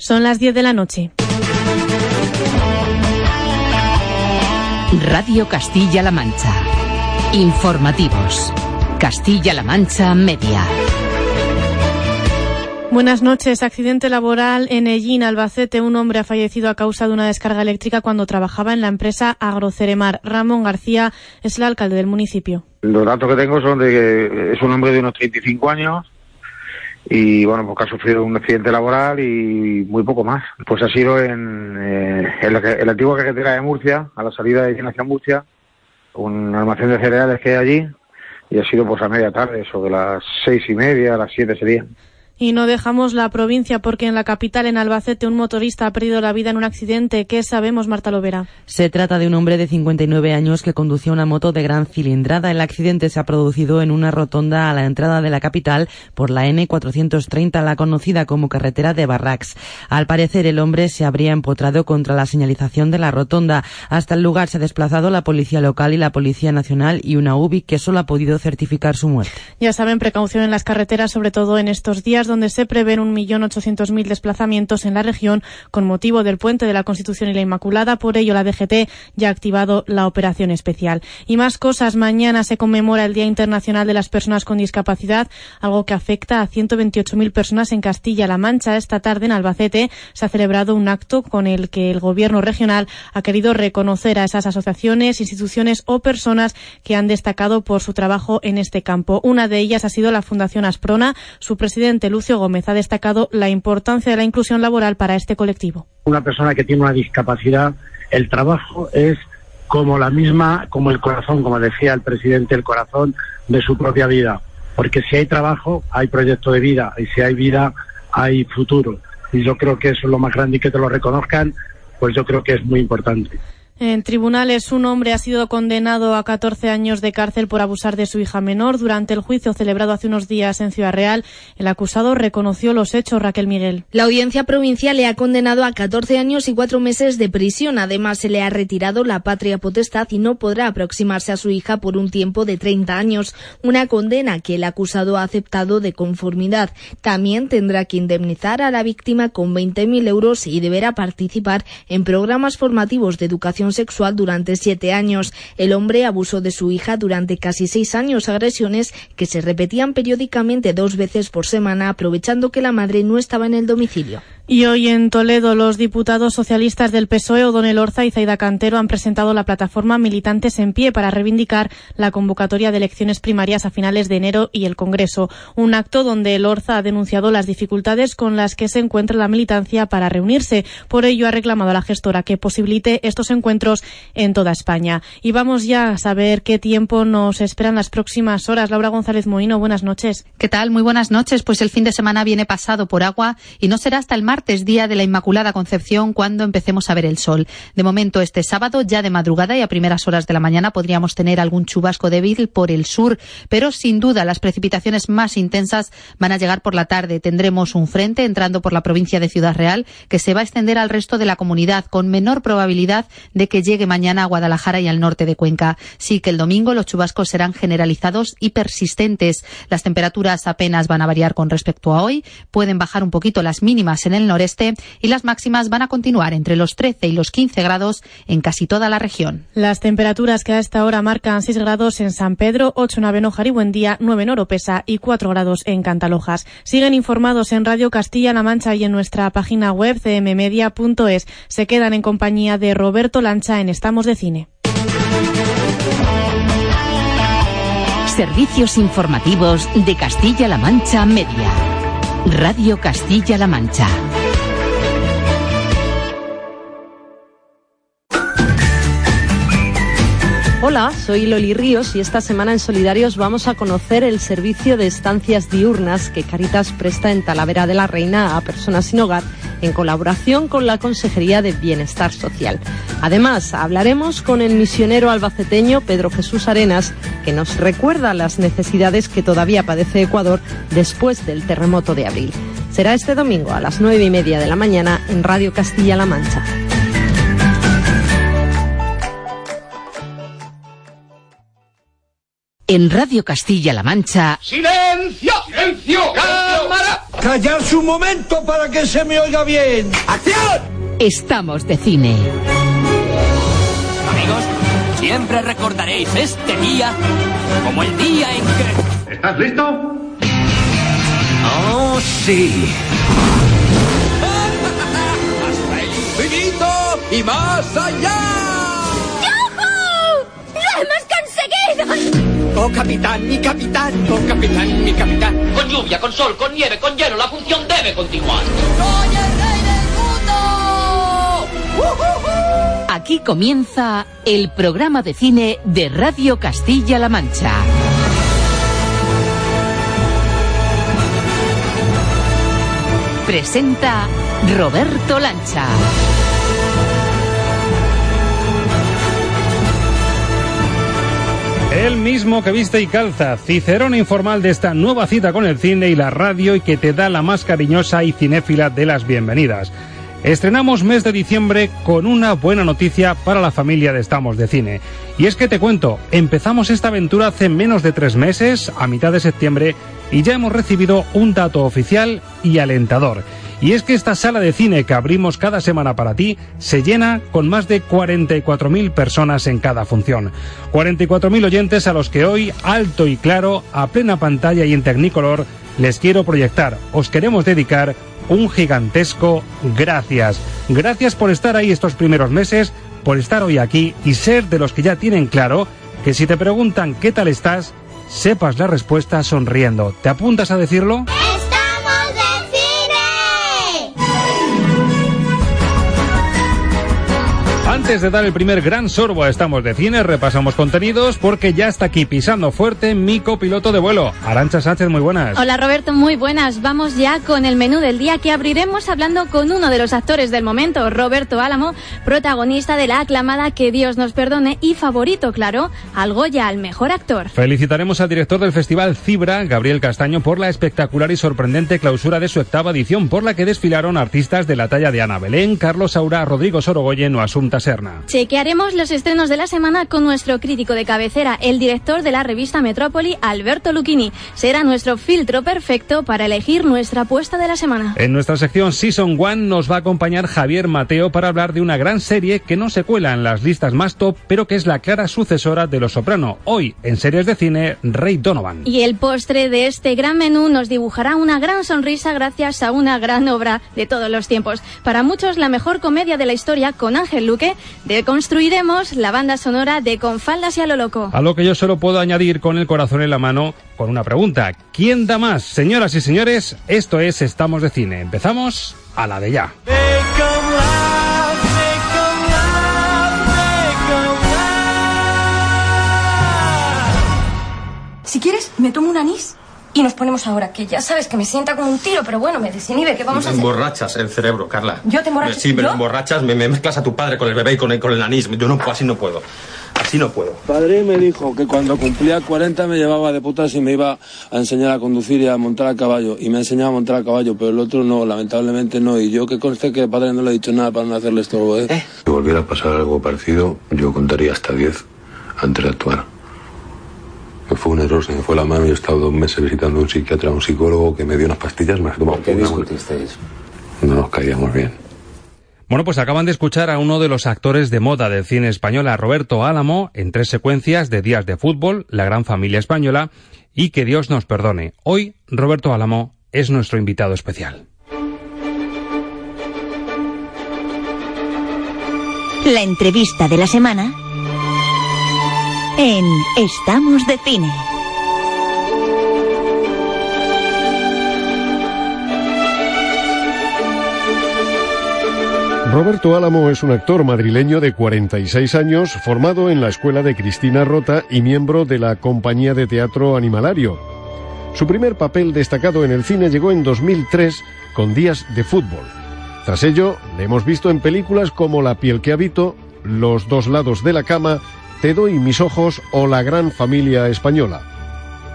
Son las 10 de la noche. Radio Castilla-La Mancha. Informativos. Castilla-La Mancha Media. Buenas noches. Accidente laboral en Ellín, Albacete. Un hombre ha fallecido a causa de una descarga eléctrica cuando trabajaba en la empresa Agroceremar. Ramón García es el alcalde del municipio. Los datos que tengo son de que es un hombre de unos 35 años y bueno, porque ha sufrido un accidente laboral y muy poco más. Pues ha sido en, eh, en, la, en la antigua carretera de Murcia, a la salida de hacia Murcia, un almacén de cereales que hay allí y ha sido pues a media tarde, sobre las seis y media, a las siete sería. Y no dejamos la provincia porque en la capital, en Albacete, un motorista ha perdido la vida en un accidente. ¿Qué sabemos, Marta Lovera? Se trata de un hombre de 59 años que conducía una moto de gran cilindrada. El accidente se ha producido en una rotonda a la entrada de la capital por la N430, la conocida como carretera de Barracks. Al parecer, el hombre se habría empotrado contra la señalización de la rotonda. Hasta el lugar se ha desplazado la Policía Local y la Policía Nacional y una UBI que solo ha podido certificar su muerte. Ya saben, precaución en las carreteras, sobre todo en estos días donde se prevén 1.800.000 desplazamientos en la región con motivo del puente de la Constitución y la Inmaculada. Por ello, la DGT ya ha activado la operación especial. Y más cosas. Mañana se conmemora el Día Internacional de las Personas con Discapacidad, algo que afecta a 128.000 personas en Castilla-La Mancha. Esta tarde en Albacete se ha celebrado un acto con el que el Gobierno regional ha querido reconocer a esas asociaciones, instituciones o personas que han destacado por su trabajo en este campo. Una de ellas ha sido la Fundación Asprona. Su presidente, Lucio Gómez, ha destacado la importancia de la inclusión laboral para este colectivo. Una persona que tiene una discapacidad, el trabajo es como la misma, como el corazón, como decía el presidente, el corazón de su propia vida. Porque si hay trabajo, hay proyecto de vida, y si hay vida, hay futuro. Y yo creo que eso es lo más grande y que te lo reconozcan, pues yo creo que es muy importante. En tribunales, un hombre ha sido condenado a 14 años de cárcel por abusar de su hija menor. Durante el juicio celebrado hace unos días en Ciudad Real, el acusado reconoció los hechos, Raquel Miguel. La audiencia provincial le ha condenado a 14 años y 4 meses de prisión. Además, se le ha retirado la patria potestad y no podrá aproximarse a su hija por un tiempo de 30 años. Una condena que el acusado ha aceptado de conformidad. También tendrá que indemnizar a la víctima con 20.000 euros y deberá participar en programas formativos de educación sexual durante siete años. El hombre abusó de su hija durante casi seis años, agresiones que se repetían periódicamente dos veces por semana, aprovechando que la madre no estaba en el domicilio. Y hoy en Toledo, los diputados socialistas del PSOE, O'Donnell Orza y Zaida Cantero, han presentado la plataforma Militantes en Pie para reivindicar la convocatoria de elecciones primarias a finales de enero y el Congreso. Un acto donde el Orza ha denunciado las dificultades con las que se encuentra la militancia para reunirse. Por ello, ha reclamado a la gestora que posibilite estos encuentros en toda España. Y vamos ya a saber qué tiempo nos esperan las próximas horas. Laura González Moino, buenas noches. ¿Qué tal? Muy buenas noches. Pues el fin de semana viene pasado por agua y no será hasta el martes día de la Inmaculada Concepción, cuando empecemos a ver el sol. De momento, este sábado, ya de madrugada y a primeras horas de la mañana, podríamos tener algún chubasco débil por el sur, pero sin duda las precipitaciones más intensas van a llegar por la tarde. Tendremos un frente entrando por la provincia de Ciudad Real que se va a extender al resto de la comunidad, con menor probabilidad de que llegue mañana a Guadalajara y al norte de Cuenca. Sí que el domingo los chubascos serán generalizados y persistentes. Las temperaturas apenas van a variar con respecto a hoy. Pueden bajar un poquito las mínimas en el noreste y las máximas van a continuar entre los 13 y los 15 grados en casi toda la región. Las temperaturas que a esta hora marcan 6 grados en San Pedro, 8 en Avenojar y Buendía, 9 en Oropesa y 4 grados en Cantalojas. Siguen informados en Radio Castilla-La Mancha y en nuestra página web cmmedia.es. Se quedan en compañía de Roberto En Estamos de Cine. Servicios informativos de Castilla-La Mancha Media. Radio Castilla-La Mancha. Hola, soy Loli Ríos y esta semana en Solidarios vamos a conocer el servicio de estancias diurnas que Caritas presta en Talavera de la Reina a personas sin hogar en colaboración con la Consejería de Bienestar Social. Además, hablaremos con el misionero albaceteño Pedro Jesús Arenas, que nos recuerda las necesidades que todavía padece Ecuador después del terremoto de abril. Será este domingo a las nueve y media de la mañana en Radio Castilla-La Mancha. En Radio Castilla-La Mancha. ¡Silencio! ¡Silencio! ¡Cámara! Callarse un momento para que se me oiga bien. ¡Acción! Estamos de cine. Amigos, siempre recordaréis este día como el día en que... ¿Estás listo? Oh, sí. ¡Hasta el infinito y más allá! Oh, capitán, mi capitán, oh, capitán, mi capitán. Con lluvia, con sol, con nieve, con hielo, la función debe continuar. ¡Soy el rey del mundo! Aquí comienza el programa de cine de Radio Castilla-La Mancha. Presenta Roberto Lancha. El mismo que viste y calza, Cicerón informal de esta nueva cita con el cine y la radio y que te da la más cariñosa y cinéfila de las bienvenidas. Estrenamos mes de diciembre con una buena noticia para la familia de Estamos de Cine. Y es que te cuento, empezamos esta aventura hace menos de tres meses, a mitad de septiembre, y ya hemos recibido un dato oficial y alentador. Y es que esta sala de cine que abrimos cada semana para ti se llena con más de 44.000 personas en cada función. 44.000 oyentes a los que hoy, alto y claro, a plena pantalla y en Technicolor, les quiero proyectar, os queremos dedicar un gigantesco gracias. Gracias por estar ahí estos primeros meses, por estar hoy aquí y ser de los que ya tienen claro que si te preguntan qué tal estás, sepas la respuesta sonriendo. ¿Te apuntas a decirlo? Antes de dar el primer gran sorbo a Estamos de Cine, repasamos contenidos porque ya está aquí pisando fuerte mi copiloto de vuelo. Arancha Sánchez, muy buenas. Hola Roberto, muy buenas. Vamos ya con el menú del día que abriremos hablando con uno de los actores del momento, Roberto Álamo, protagonista de la aclamada Que Dios nos perdone y favorito, claro, al Goya, al mejor actor. Felicitaremos al director del Festival Cibra, Gabriel Castaño, por la espectacular y sorprendente clausura de su octava edición, por la que desfilaron artistas de la talla de Ana Belén, Carlos Saura, Rodrigo Sorogoyen o Asunta Serna. Chequearemos los estrenos de la semana con nuestro crítico de cabecera, el director de la revista Metrópoli, Alberto Lucchini. Será nuestro filtro perfecto para elegir nuestra apuesta de la semana. En nuestra sección Season 1 nos va a acompañar Javier Mateo para hablar de una gran serie que no se cuela en las listas más top, pero que es la clara sucesora de Los Soprano. Hoy, en series de cine, Ray Donovan. Y el postre de este gran menú nos dibujará una gran sonrisa gracias a una gran obra de todos los tiempos. Para muchos, la mejor comedia de la historia con Ángel Luque, deconstruiremos la banda sonora de Con faldas y a lo loco. A lo que yo solo puedo añadir con el corazón en la mano con una pregunta. ¿Quién da más? Señoras y señores, esto es Estamos de Cine. Empezamos a la de ya. Si quieres, me tomo un anís y nos ponemos ahora, que ya sabes que me sienta como un tiro, pero bueno, me desinhibe, ¿qué vamos a Me hacer? emborrachas el cerebro, Carla. ¿Yo te emborracho? Sí, pero ¿Yo? emborrachas, me, me mezclas a tu padre con el bebé y con el, con el anís. Yo no puedo, así no puedo. Así no puedo. Padre me dijo que cuando cumplía 40 me llevaba de putas y me iba a enseñar a conducir y a montar a caballo. Y me enseñaba a montar a caballo, pero el otro no, lamentablemente no. Y yo que conste que el padre no le he dicho nada para no hacerle esto, ¿eh? Si volviera a pasar algo parecido, yo contaría hasta 10 antes de actuar. Fue un error, se me fue la mano y he estado dos meses visitando a un psiquiatra, a un psicólogo que me dio unas pastillas, me las he tomado qué discutisteis? No nos caíamos bien. Bueno, pues acaban de escuchar a uno de los actores de moda del cine español, a Roberto Álamo, en tres secuencias de días de fútbol, La gran familia española y Que Dios nos perdone. Hoy, Roberto Álamo es nuestro invitado especial. La entrevista de la semana en Estamos de Cine. Roberto Álamo es un actor madrileño de 46 años, formado en la escuela de Cristina Rota y miembro de la compañía de teatro Animalario. Su primer papel destacado en el cine llegó en 2003 con Días de Fútbol. Tras ello, le hemos visto en películas como La piel que habito, Los dos lados de la cama, Te doy mis ojos o La gran familia española.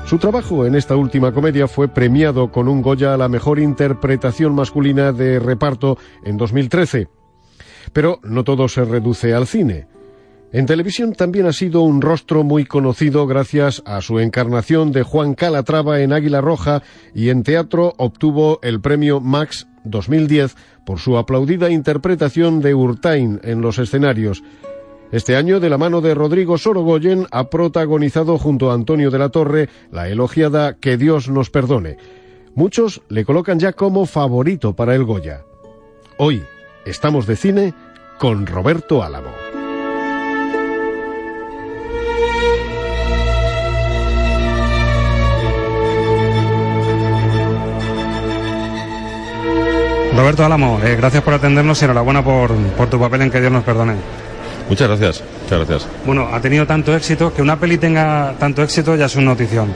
Su trabajo en esta última comedia fue premiado con un Goya a la mejor interpretación masculina de reparto en 2013. Pero no todo se reduce al cine. En televisión también ha sido un rostro muy conocido gracias a su encarnación de Juan Calatrava en Águila Roja y en teatro obtuvo el premio Max 2010 por su aplaudida interpretación de Urtain en los escenarios. Este año, de la mano de Rodrigo Sorogoyen, ha protagonizado junto a Antonio de la Torre la elogiada Que Dios nos perdone. Muchos le colocan ya como favorito para el Goya. Hoy estamos de cine con Roberto Álamo. Roberto Álamo, eh, gracias por atendernos y enhorabuena por, por tu papel en Que Dios nos perdone. Muchas gracias, muchas gracias. Bueno, ha tenido tanto éxito, que una peli tenga tanto éxito ya es una notición.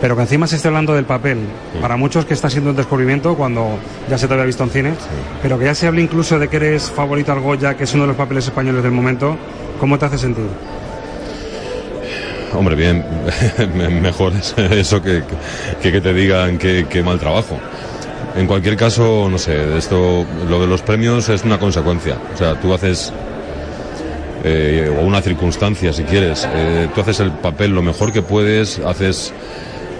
Pero que encima se esté hablando del papel, para muchos que está siendo un descubrimiento cuando ya se te había visto en cine, pero que ya se hable incluso de que eres favorito al Goya, que es uno de los papeles españoles del momento, ¿cómo te hace sentir? Hombre, bien, mejor es eso que, que, que te digan que, que mal trabajo. En cualquier caso, no sé, esto, lo de los premios es una consecuencia. O sea, tú haces eh, o una circunstancia, si quieres. Eh, tú haces el papel lo mejor que puedes, haces,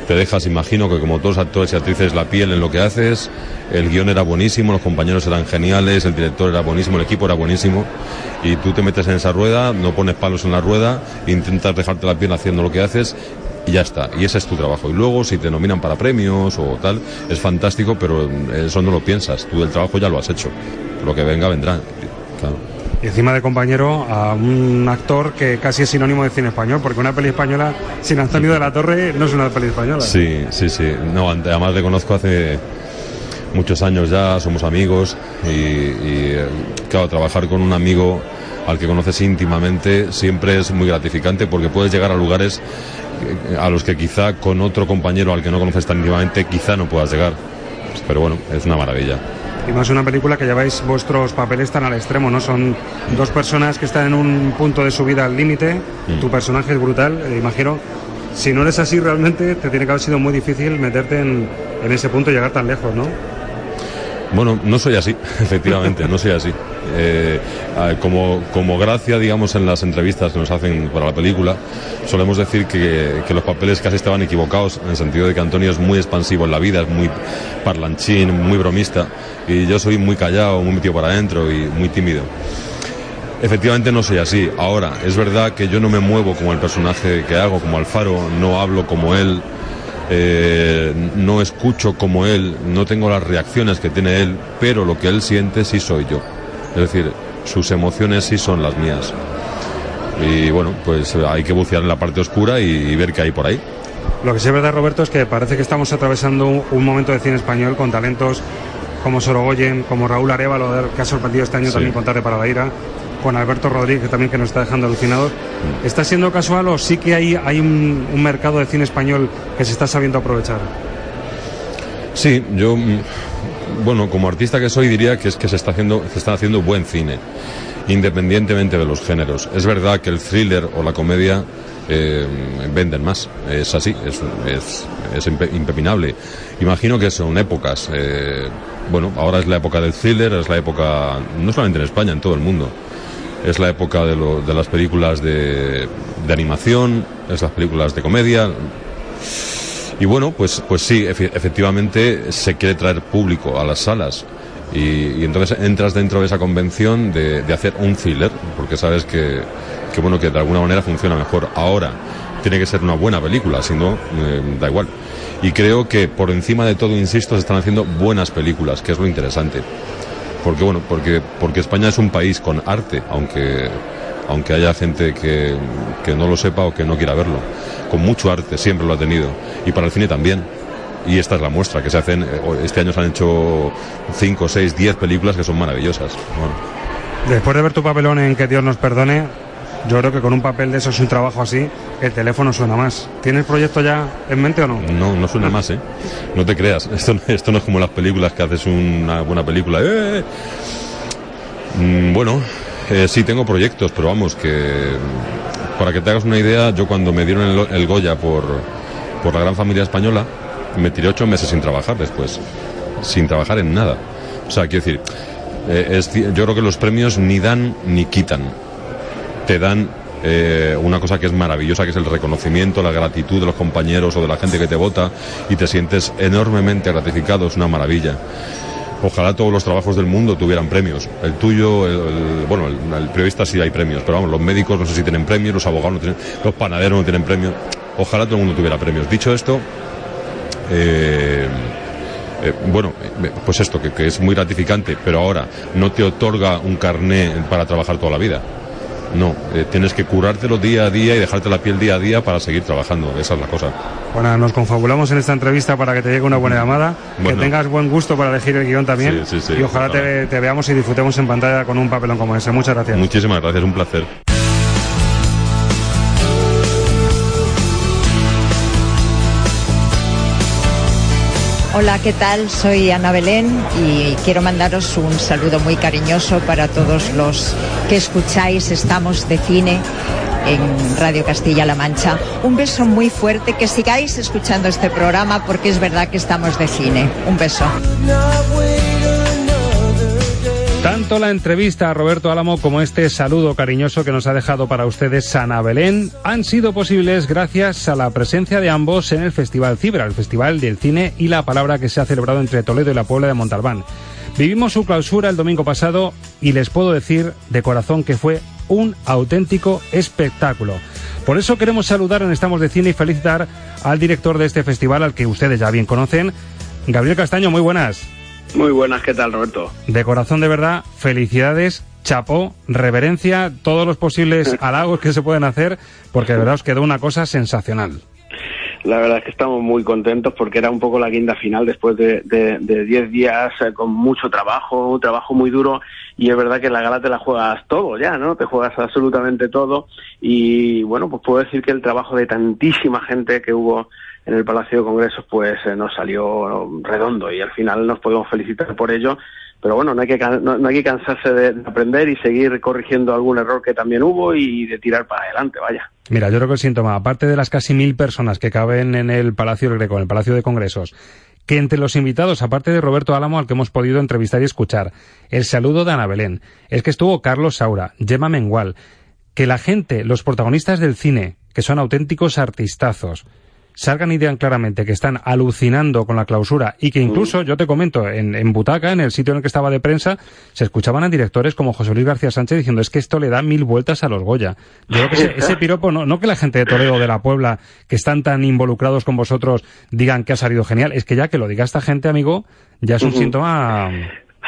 te dejas, imagino que como todos actores y actrices, la piel en lo que haces. El guion era buenísimo, los compañeros eran geniales, el director era buenísimo, el equipo era buenísimo. Y tú te metes en esa rueda, no pones palos en la rueda, intentas dejarte la piel haciendo lo que haces y ya está. Y ese es tu trabajo. Y luego, si te nominan para premios o tal, es fantástico, pero eso no lo piensas. Tú el trabajo ya lo has hecho. Lo que venga, vendrá. Claro. Y encima de compañero a un actor que casi es sinónimo de cine español, porque una peli española sin Antonio de la Torre no es una peli española. Sí, sí, sí. No, además le conozco hace muchos años ya, somos amigos y, y claro, trabajar con un amigo al que conoces íntimamente siempre es muy gratificante porque puedes llegar a lugares a los que quizá con otro compañero al que no conoces tan íntimamente quizá no puedas llegar. Pero bueno, es una maravilla. Y más una película que lleváis vuestros papeles tan al extremo, ¿no? Son dos personas que están en un punto de su vida al límite. Mm. Tu personaje es brutal, eh, imagino. Si no eres así realmente, te tiene que haber sido muy difícil meterte en, en ese punto y llegar tan lejos, ¿no? Bueno, no soy así, efectivamente, no soy así. Eh, como, como gracia, digamos, en las entrevistas que nos hacen para la película, solemos decir que, que, los papeles casi estaban equivocados, en el sentido de que Antonio es muy expansivo en la vida, es muy parlanchín, muy bromista, y yo soy muy callado, muy metido para adentro y muy tímido. Efectivamente no soy así. Ahora, es verdad que yo no me muevo como el personaje que hago, como Alfaro, no hablo como él, eh, no escucho como él, no tengo las reacciones que tiene él, pero lo que él siente sí soy yo. Es decir, sus emociones sí son las mías. Y bueno, pues hay que bucear en la parte oscura y, y ver qué hay por ahí. Lo que sí es verdad, Roberto, es que parece que estamos atravesando un, un momento de cine español con talentos como Sorogoyen, como Raúl Arevalo, que ha sorprendido este año Sí. también con Tarde para la Ira, con Alberto Rodríguez también que nos está dejando alucinados. ¿Está siendo casual o sí que hay, hay un, mercado de cine español que se está sabiendo aprovechar? Sí, yo, mm, bueno, como artista que soy, diría que es que se está haciendo, se está haciendo buen cine, independientemente de los géneros. Es verdad que el thriller o la comedia eh, venden más, es así, es, es, es impe- impepinable. Imagino que son épocas. eh, bueno, ahora es la época del thriller, es la época, no solamente en España, en todo el mundo. Es la época de, lo- de las películas de, animación, es las películas de comedia, y bueno, pues, pues sí, efe- efectivamente se quiere traer público a las salas. Y, y entonces entras dentro de esa convención de, de hacer un thriller, porque sabes que, que, bueno, que de alguna manera funciona mejor. Ahora, tiene que ser una buena película, si no, eh, da igual. Y creo que por encima de todo, insisto, se están haciendo buenas películas, que es lo interesante. Porque bueno, porque, porque España es un país con arte, aunque, aunque haya gente que, no lo sepa o que no quiera verlo. Con mucho arte, siempre lo ha tenido. Y para el cine también. Y esta es la muestra, que se hacen, eh, este año se han hecho 5, 6, 10 películas que son maravillosas. Bueno, Después de ver tu papelón en Que Dios nos perdone, yo creo que con un papel de eso es un trabajo así, el teléfono suena más. ¿Tienes proyecto ya en mente o no? no, no suena más, ¿eh? No te creas. Esto, esto no es como las películas que haces una buena película. ¡eh! Mm, bueno, eh, sí tengo proyectos, pero vamos, que para que te hagas una idea, yo cuando me dieron el, el Goya por, por la gran familia española, me tiré ocho meses sin trabajar después, sin trabajar en nada. O sea, quiero decir, eh, yo creo que los premios ni dan ni quitan, te dan eh, una cosa que es maravillosa, que es el reconocimiento, la gratitud de los compañeros o de la gente que te vota y te sientes enormemente gratificado, es una maravilla. Ojalá todos los trabajos del mundo tuvieran premios. El tuyo, bueno, el, periodista sí hay premios, pero vamos, los médicos no sé si tienen premios, los abogados no tienen, los panaderos no tienen premios. Ojalá todo el mundo tuviera premios. Dicho esto, eh, eh, bueno, pues esto, que, que es muy gratificante, pero ahora no te otorga un carné para trabajar toda la vida. No, eh, tienes que curártelo día a día y dejarte la piel día a día para seguir trabajando. Esa es la cosa. Bueno, nos confabulamos en esta entrevista para que te llegue una buena llamada, Bueno. que tengas buen gusto para elegir el guion también Sí, sí, sí, y ojalá te, te veamos y disfrutemos en pantalla con un papelón como ese. Muchas gracias. Muchísimas gracias, un placer. Hola, ¿qué tal? Soy Ana Belén y quiero mandaros un saludo muy cariñoso para todos los que escucháis Estamos de Cine en Radio Castilla-La Mancha. Un beso muy fuerte, que sigáis escuchando este programa porque es verdad que estamos de cine. Un beso. Tanto la entrevista a Roberto Álamo como este saludo cariñoso que nos ha dejado para ustedes Ana Belén han sido posibles gracias a la presencia de ambos en el Festival Cibra, el Festival del Cine y la Palabra que se ha celebrado entre Toledo y la Puebla de Montalbán. Vivimos su clausura el domingo pasado y les puedo decir de corazón que fue un auténtico espectáculo. Por eso queremos saludar en Estamos de Cine y felicitar al director de este festival, al que ustedes ya bien conocen, Gabriel Castaño. Muy buenas. Muy buenas, ¿qué tal, Roberto? De corazón de verdad, felicidades, chapó, reverencia, todos los posibles halagos que se pueden hacer, porque de verdad os quedó una cosa sensacional. La verdad es que estamos muy contentos porque era un poco la guinda final después de de- de 10 días eh, con mucho trabajo, un trabajo muy duro y es verdad que la gala te la juegas todo ya, ¿no? Te juegas absolutamente todo y bueno, pues puedo decir que el trabajo de tantísima gente que hubo en el Palacio de Congresos pues eh, nos salió redondo y al final nos podemos felicitar por ello. Pero bueno, no hay que, no, no hay que cansarse de aprender y seguir corrigiendo algún error que también hubo y de tirar para adelante, vaya. Mira, yo creo que el síntoma, aparte de las casi mil personas que caben en el Palacio del Greco, en el Palacio de Congresos, que entre los invitados, aparte de Roberto Álamo, al que hemos podido entrevistar y escuchar, el saludo de Ana Belén, es que estuvo Carlos Saura, Gemma Mengual, que la gente, los protagonistas del cine, que son auténticos artistazos, salgan y digan claramente que están alucinando con la clausura y que incluso, yo te comento, en, en Butaca, en el sitio en el que estaba de prensa, se escuchaban a directores como José Luis García Sánchez diciendo es que esto le da mil vueltas a los Goya. Yo creo que ese, ese piropo, no, no que la gente de Toledo de la Puebla, que están tan involucrados con vosotros, digan que ha salido genial, es que ya que lo diga esta gente, amigo, ya es un síntoma...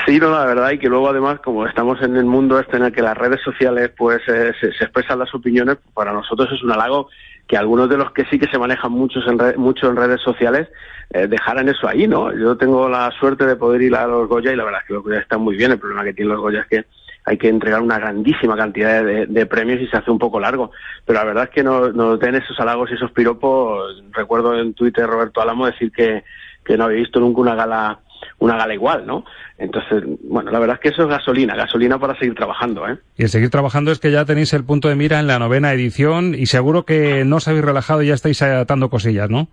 Sí, no, la verdad, y que luego además, como estamos en el mundo este en el que las redes sociales pues eh, se, se expresan las opiniones, para nosotros es un halago que algunos de los que sí que se manejan muchos en re- mucho en redes sociales eh, dejaran eso ahí, ¿no? Yo tengo la suerte de poder ir a los Goya y la verdad es que los Goya están muy bien. El problema que tienen los Goya es que hay que entregar una grandísima cantidad de, premios y se hace un poco largo. Pero la verdad es que nos, nos den esos halagos y esos piropos. Recuerdo en Twitter Roberto Álamo decir que, que no había visto nunca una gala una gala igual, ¿no? Entonces, bueno, la verdad es que eso es gasolina, gasolina para seguir trabajando, ¿eh? Y el seguir trabajando es que ya tenéis el punto de mira en la novena edición y seguro que no os habéis relajado y ya estáis atando cosillas, ¿no?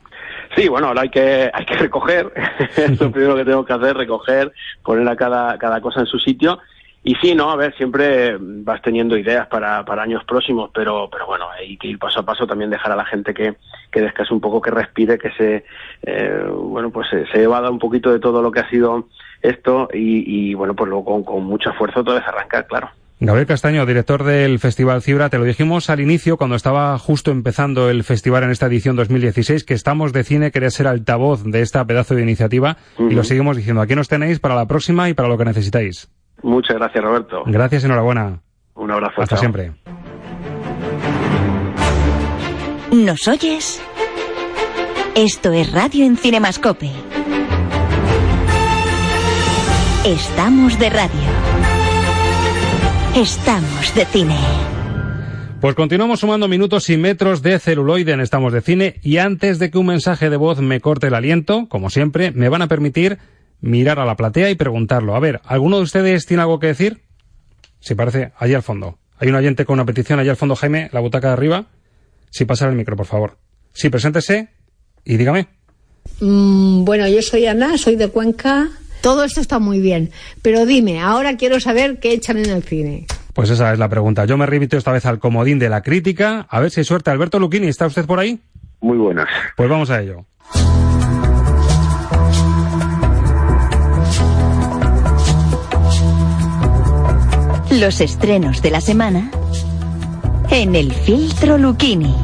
Sí, bueno, ahora hay que, hay que recoger, es lo primero que tenemos que hacer, recoger, poner a cada, cada cosa en su sitio. Y sí, no, a ver, siempre vas teniendo ideas para, para años próximos, pero, pero bueno, hay que ir paso a paso, también dejar a la gente que, que descanse un poco, que respire, que se, eh, bueno, pues se, se evada un poquito de todo lo que ha sido esto y, y bueno, pues luego con, con mucho esfuerzo otra vez arrancar, claro. Gabriel Castaño, director del Festival Cibra, te lo dijimos al inicio cuando estaba justo empezando el festival en esta edición 2016, que estamos de cine, quería ser altavoz de esta pedazo de iniciativa y lo seguimos diciendo. Aquí nos tenéis para la próxima y para lo que necesitáis. Muchas gracias, Roberto. Gracias, enhorabuena. Un abrazo. Hasta chao. siempre. ¿Nos oyes? Esto es Radio en Cinemascope. Estamos de radio. Estamos de cine. Pues continuamos sumando minutos y metros de celuloide en Estamos de Cine y antes de que un mensaje de voz me corte el aliento, como siempre, me van a permitir mirar a la platea y preguntarlo. A ver, ¿alguno de ustedes tiene algo que decir? Si parece, allí al fondo. Hay un oyente con una petición allí al fondo, Jaime, la butaca de arriba. Si pasa el micro, por favor. Sí, preséntese y dígame. Mm, bueno, yo soy Ana, soy de Cuenca. Todo esto está muy bien, pero dime, ahora quiero saber qué echan en el cine. Pues esa es la pregunta. Yo me remito esta vez al comodín de la crítica. A ver si hay suerte. Alberto Luquini, ¿está usted por ahí? Muy buenas. Pues vamos a ello. Los estrenos de la semana en el filtro Luchini.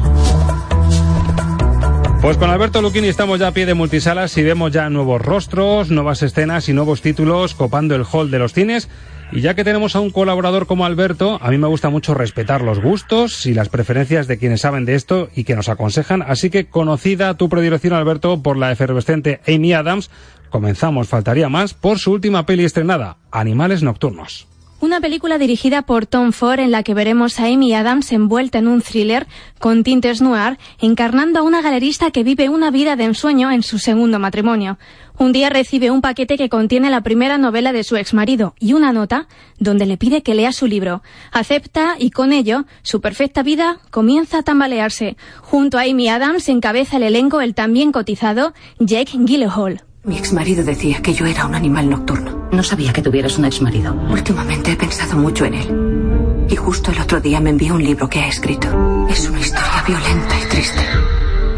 Pues con Alberto Luquini estamos ya a pie de multisalas y vemos ya nuevos rostros, nuevas escenas y nuevos títulos copando el hall de los cines. Y ya que tenemos a un colaborador como Alberto, a mí me gusta mucho respetar los gustos y las preferencias de quienes saben de esto y que nos aconsejan. Así que conocida tu predilección, Alberto, por la efervescente Amy Adams, comenzamos, faltaría más, por su última peli estrenada, Animales Nocturnos. Una película dirigida por Tom Ford en la que veremos a Amy Adams envuelta en un thriller con tintes noir, encarnando a una galerista que vive una vida de ensueño en su segundo matrimonio. Un día recibe un paquete que contiene la primera novela de su exmarido y una nota donde le pide que lea su libro. Acepta y con ello su perfecta vida comienza a tambalearse. Junto a Amy Adams encabeza el elenco el también cotizado Jake Gyllenhaal. Mi exmarido decía que yo era un animal nocturno. No sabía que tuvieras un exmarido. Últimamente he pensado mucho en él. Y justo el otro día me envió un libro que ha escrito. Es una historia violenta y triste.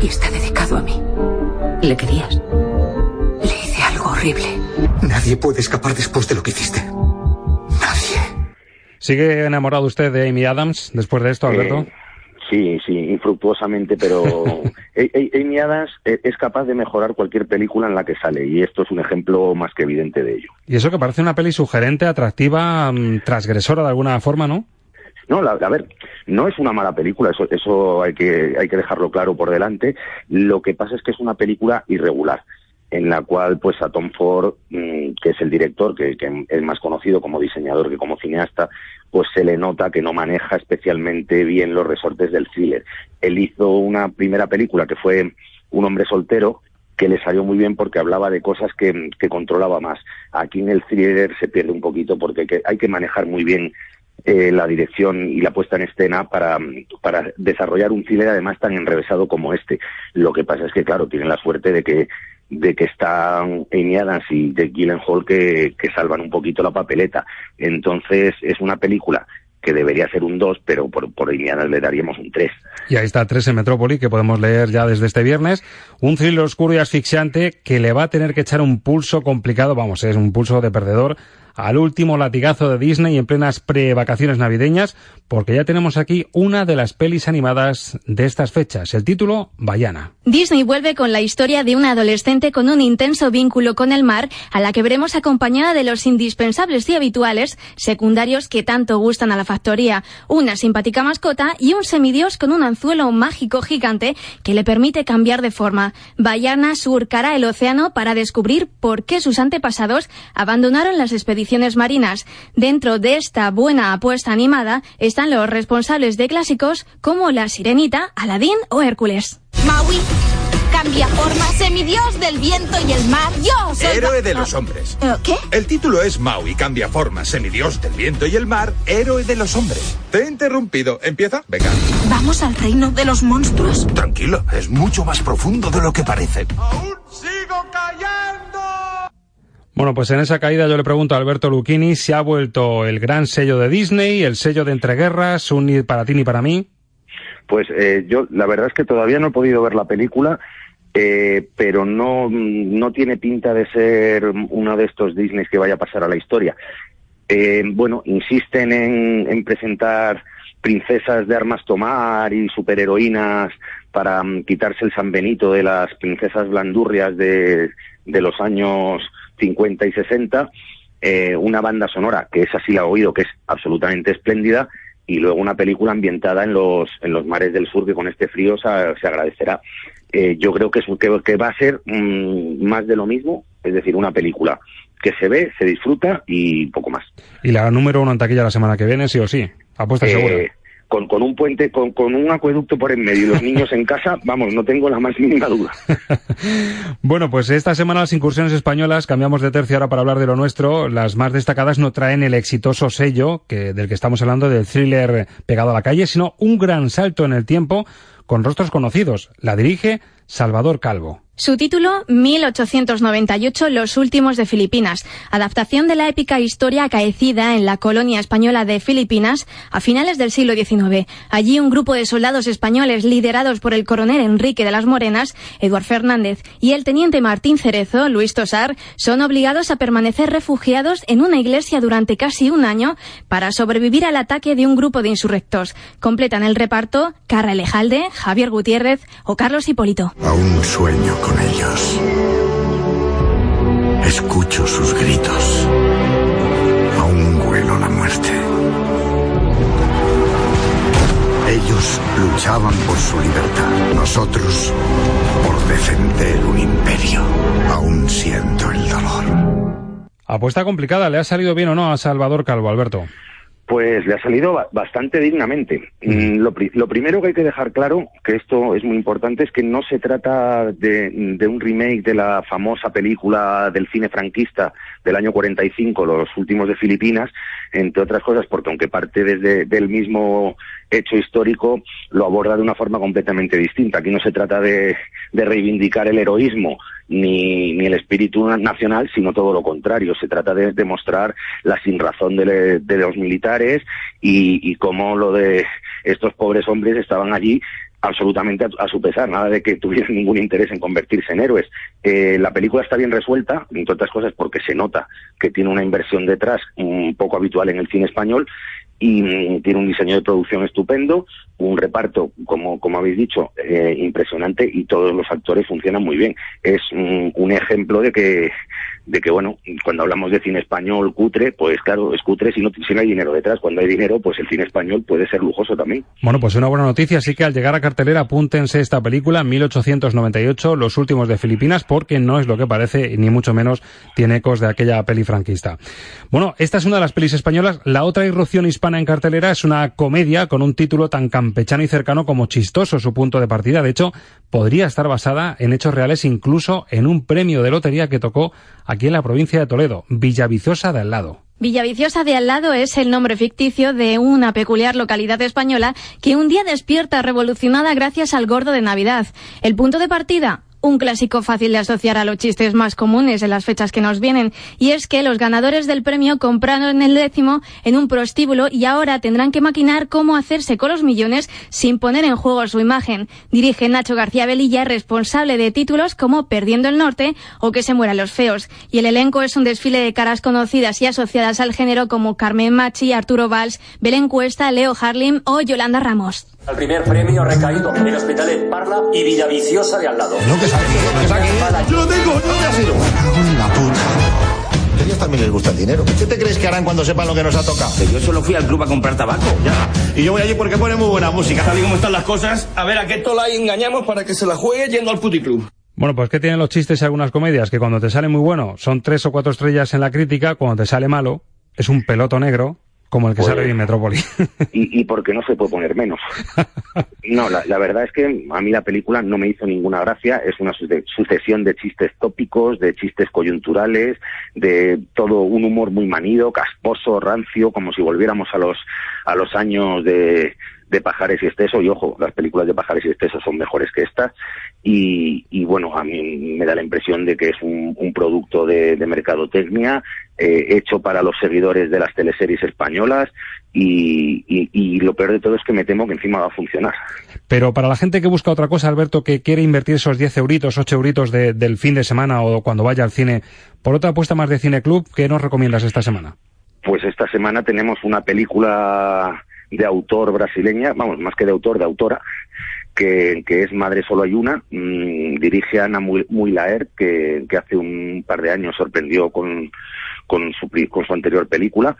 Y está dedicado a mí. ¿Le querías? Le hice algo horrible. Nadie puede escapar después de lo que hiciste. ¿Sigue enamorado usted de Amy Adams después de esto, Alberto? Eh, sí, sí, infructuosamente, pero Amy Adams eh, es capaz de mejorar cualquier película en la que sale y esto es un ejemplo más que evidente de ello. Y eso que parece una peli sugerente, atractiva, mm, transgresora de alguna forma, ¿no? No, la- a ver, no es una mala película, eso, eso hay, que, hay que dejarlo claro por delante. Lo que pasa es que es una película irregular, en la cual pues a Tom Ford, mm, que es el director, que, es más conocido como diseñador que como cineasta, pues se le nota que no maneja especialmente bien los resortes del thriller. Él hizo una primera película que fue Un hombre soltero, que le salió muy bien porque hablaba de cosas que, que controlaba más. Aquí en el thriller se pierde un poquito porque hay que, hay que manejar muy bien eh, la dirección y la puesta en escena para, para desarrollar un thriller además tan enrevesado como este. Lo que pasa es que, claro, tienen la suerte de que de que están Amy Adams y Jake Gyllenhaal que, que salvan un poquito la papeleta. Entonces es una película que debería ser un 2, pero por, por Adams le daríamos un 3. Y ahí está 3 en Metrópoli, que podemos leer ya desde este viernes. Un thriller oscuro y asfixiante que le va a tener que echar un pulso complicado, vamos, es un pulso de perdedor, al último latigazo de Disney en plenas pre-vacaciones navideñas, porque ya tenemos aquí una de las pelis animadas de estas fechas. El título, Bayana. Disney vuelve con la historia de una adolescente con un intenso vínculo con el mar, a la que veremos acompañada de los indispensables y habituales secundarios que tanto gustan a la factoría, una simpática mascota y un semidios con un anzuelo mágico gigante que le permite cambiar de forma. Bayana surcará el océano para descubrir por qué sus antepasados abandonaron las expediciones marinas. Dentro de esta buena apuesta animada están los responsables de clásicos como La Sirenita, Aladín o Hércules. Maui, cambia forma, semidios del viento y el mar. Yo soy... Héroe de los hombres. Eh, ¿Qué? El título es Maui, cambia forma, semidios del viento y el mar, héroe de los hombres. Te he interrumpido. ¿Empieza? Venga. ¿Vamos al reino de los monstruos? Tranquilo, es mucho más profundo de lo que parece. Bueno, pues en esa caída yo le pregunto a Alberto Lucchini si ha vuelto el gran sello de Disney, el sello de entreguerras, un ni para ti ni para mí. Pues eh, yo la verdad es que todavía no he podido ver la película, eh, pero no, no tiene pinta de ser uno de estos Disney que vaya a pasar a la historia. Eh, bueno, insisten en, en presentar princesas de armas tomar y superheroínas para mm, quitarse el San Benito de las princesas blandurrias de, de los años 50 y 60, eh, una banda sonora que esa sí la he oído, que es absolutamente espléndida, y luego una película ambientada en los, en los mares del sur que con este frío se, se agradecerá. Eh, yo creo que, es, que, que va a ser mm, más de lo mismo, es decir, una película que se ve, se disfruta y poco más. Y la número uno en taquilla la semana que viene, sí o sí. Apuesta Eh, segura. Con, con un puente, con, con un acueducto por en medio y los niños en casa, vamos, no tengo la más mínima duda. Bueno, pues esta semana las incursiones españolas, cambiamos de tercio ahora para hablar de lo nuestro, las más destacadas no traen el exitoso sello que, del que estamos hablando, del thriller pegado a la calle, sino un gran salto en el tiempo con rostros conocidos. La dirige Salvador Calvo. Su título, 1898, Los últimos de Filipinas, adaptación de la épica historia acaecida en la colonia española de Filipinas a finales del siglo XIX. Allí un grupo de soldados españoles liderados por el coronel Enrique de las Morenas, Eduard Fernández, y el teniente Martín Cerezo, Luis Tosar, son obligados a permanecer refugiados en una iglesia durante casi un año para sobrevivir al ataque de un grupo de insurrectos. Completan el reparto Carra Lejalde, Javier Gutiérrez o Carlos Hipólito. Con ellos. Escucho sus gritos. Aún huelo la muerte. Ellos luchaban por su libertad. Nosotros por defender un imperio. Aún siento el dolor. Apuesta complicada, ¿le ha salido bien o no a Salvador Calvo, Alberto? Pues le ha salido ba- bastante dignamente. Mm, Lo, pri- lo primero que hay que dejar claro, que esto es muy importante, es que no se trata de, de un remake de la famosa película del cine franquista del año 45, Los últimos de Filipinas, entre otras cosas, porque aunque parte desde del mismo hecho histórico, lo aborda de una forma completamente distinta. Aquí no se trata de, de reivindicar el heroísmo ni, ni el espíritu na- nacional, sino todo lo contrario. Se trata de demostrar la sinrazón de, los militares y, y cómo lo de estos pobres hombres estaban allí absolutamente a, a su pesar, nada de que tuvieran ningún interés en convertirse en héroes. Eh, la película está bien resuelta, entre otras cosas porque se nota que tiene una inversión detrás un poco habitual en el cine español y mm, tiene un diseño de producción estupendo, un reparto, como, como habéis dicho, eh, impresionante y todos los actores funcionan muy bien. Es mm, un ejemplo de que, de que, bueno, cuando hablamos de cine español cutre, pues claro, es cutre si no, si no hay dinero detrás. Cuando hay dinero, pues el cine español puede ser lujoso también. Bueno, pues una buena noticia, así que al llegar a cartelera apúntense esta película, 1898, Los últimos de Filipinas, porque no es lo que parece, ni mucho menos tiene ecos de aquella peli franquista. Bueno, esta es una de las pelis españolas. La otra irrupción hispana en cartelera es una comedia con un título tan campechano y cercano como chistoso su punto de partida. De hecho, podría estar basada en hechos reales, incluso en un premio de lotería que tocó aquí en la provincia de Toledo, Villaviciosa de al lado. Villaviciosa de al lado es el nombre ficticio de una peculiar localidad española que un día despierta revolucionada gracias al gordo de Navidad. El punto de partida, un clásico fácil de asociar a los chistes más comunes en las fechas que nos vienen, y es que los ganadores del premio compraron el décimo en un prostíbulo y ahora tendrán que maquinar cómo hacerse con los millones sin poner en juego su imagen. Dirige Nacho García Velilla, responsable de títulos como Perdiendo el Norte o Que se mueran los feos. Y el elenco es un desfile de caras conocidas y asociadas al género como Carmen Machi, Arturo Valls, Belén Cuesta, Leo Harlim o Yolanda Ramos. El primer premio ha recaído en Hospitalet Parla y Villaviciosa de al lado. No, que es aquí, que es aquí. Yo lo tengo, no te has ido. La puta. A ellos también les gusta el dinero. ¿Qué te crees que harán cuando sepan lo que nos ha tocado? Yo solo fui al club a comprar tabaco. Ya. Y yo voy allí porque pone muy buena música. Tal y como están las cosas, a ver a qué tola ahí engañamos para que se la juegue yendo al puticlub. Bueno, pues ¿qué tienen los chistes y algunas comedias? Que cuando te sale muy bueno son tres o cuatro estrellas en la crítica, cuando te sale malo es un peloto negro, como el que Pues- sale en Metrópoli. y, y porque no se puede poner menos. No, la, la verdad es que a mí la película no me hizo ninguna gracia. Es una suce- sucesión de chistes tópicos, de chistes coyunturales, de todo un humor muy manido, casposo, rancio, como si volviéramos a los a los años de, de Pajares y Esteso. Y ojo, las películas de Pajares y Esteso son mejores que estas. Y, y bueno, a mí me da la impresión de que es un, un producto de, de mercadotecnia eh, hecho para los seguidores de las teleseries españolas y, y- y lo peor de todo es que me temo que encima va a funcionar. Pero para la gente que busca otra cosa, Alberto, que quiere invertir esos 10 euritos, 8 euritos de- del fin de semana o cuando vaya al cine, por otra apuesta más de Cine Club, ¿qué nos recomiendas esta semana? Pues esta semana tenemos una película de autor brasileña, vamos, más que de autor, de autora, que, que es Madre Solo Hay Una, mm, dirige Ana Muy- Muylaer, que, que hace un par de años sorprendió con, con, su, con su anterior película.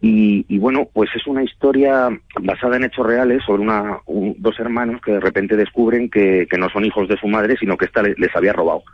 Y, bueno, pues es una historia basada en hechos reales sobre una, un- dos hermanos que de repente descubren que, que no son hijos de su madre, sino que ésta le- les había robado.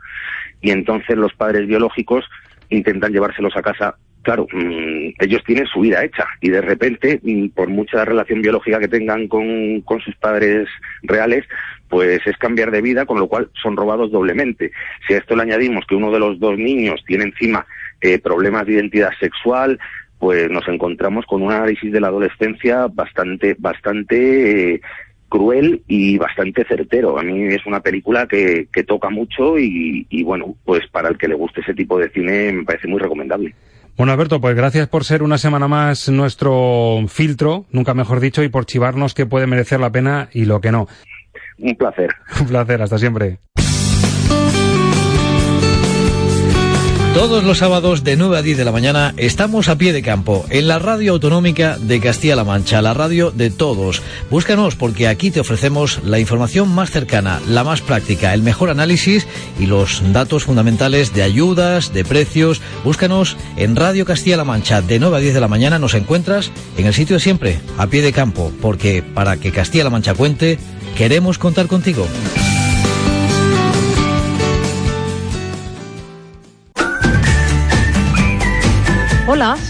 Y entonces los padres biológicos intentan llevárselos a casa. Claro, mm, ellos tienen su vida hecha y de repente, mm, por mucha relación biológica que tengan con, con sus padres reales, pues es cambiar de vida, con lo cual son robados doblemente. Si a esto le añadimos que uno de los dos niños tiene encima eh, problemas de identidad sexual, pues nos encontramos con un análisis de la adolescencia bastante, bastante eh, cruel y bastante certero. A mí es una película que, que toca mucho y, y, bueno, pues para el que le guste ese tipo de cine me parece muy recomendable. Bueno, Alberto, pues gracias por ser una semana más nuestro filtro, nunca mejor dicho, y por chivarnos que puede merecer la pena y lo que no. Un placer. Un placer, hasta siempre. Todos los sábados de 9 a 10 de la mañana estamos a pie de campo en la radio autonómica de Castilla-La Mancha, la radio de todos. Búscanos porque aquí te ofrecemos la información más cercana, la más práctica, el mejor análisis y los datos fundamentales de ayudas, de precios. Búscanos en Radio Castilla-La Mancha de 9 a 10 de la mañana. Nos encuentras en el sitio de siempre, a pie de campo, porque para que Castilla-La Mancha cuente, queremos contar contigo.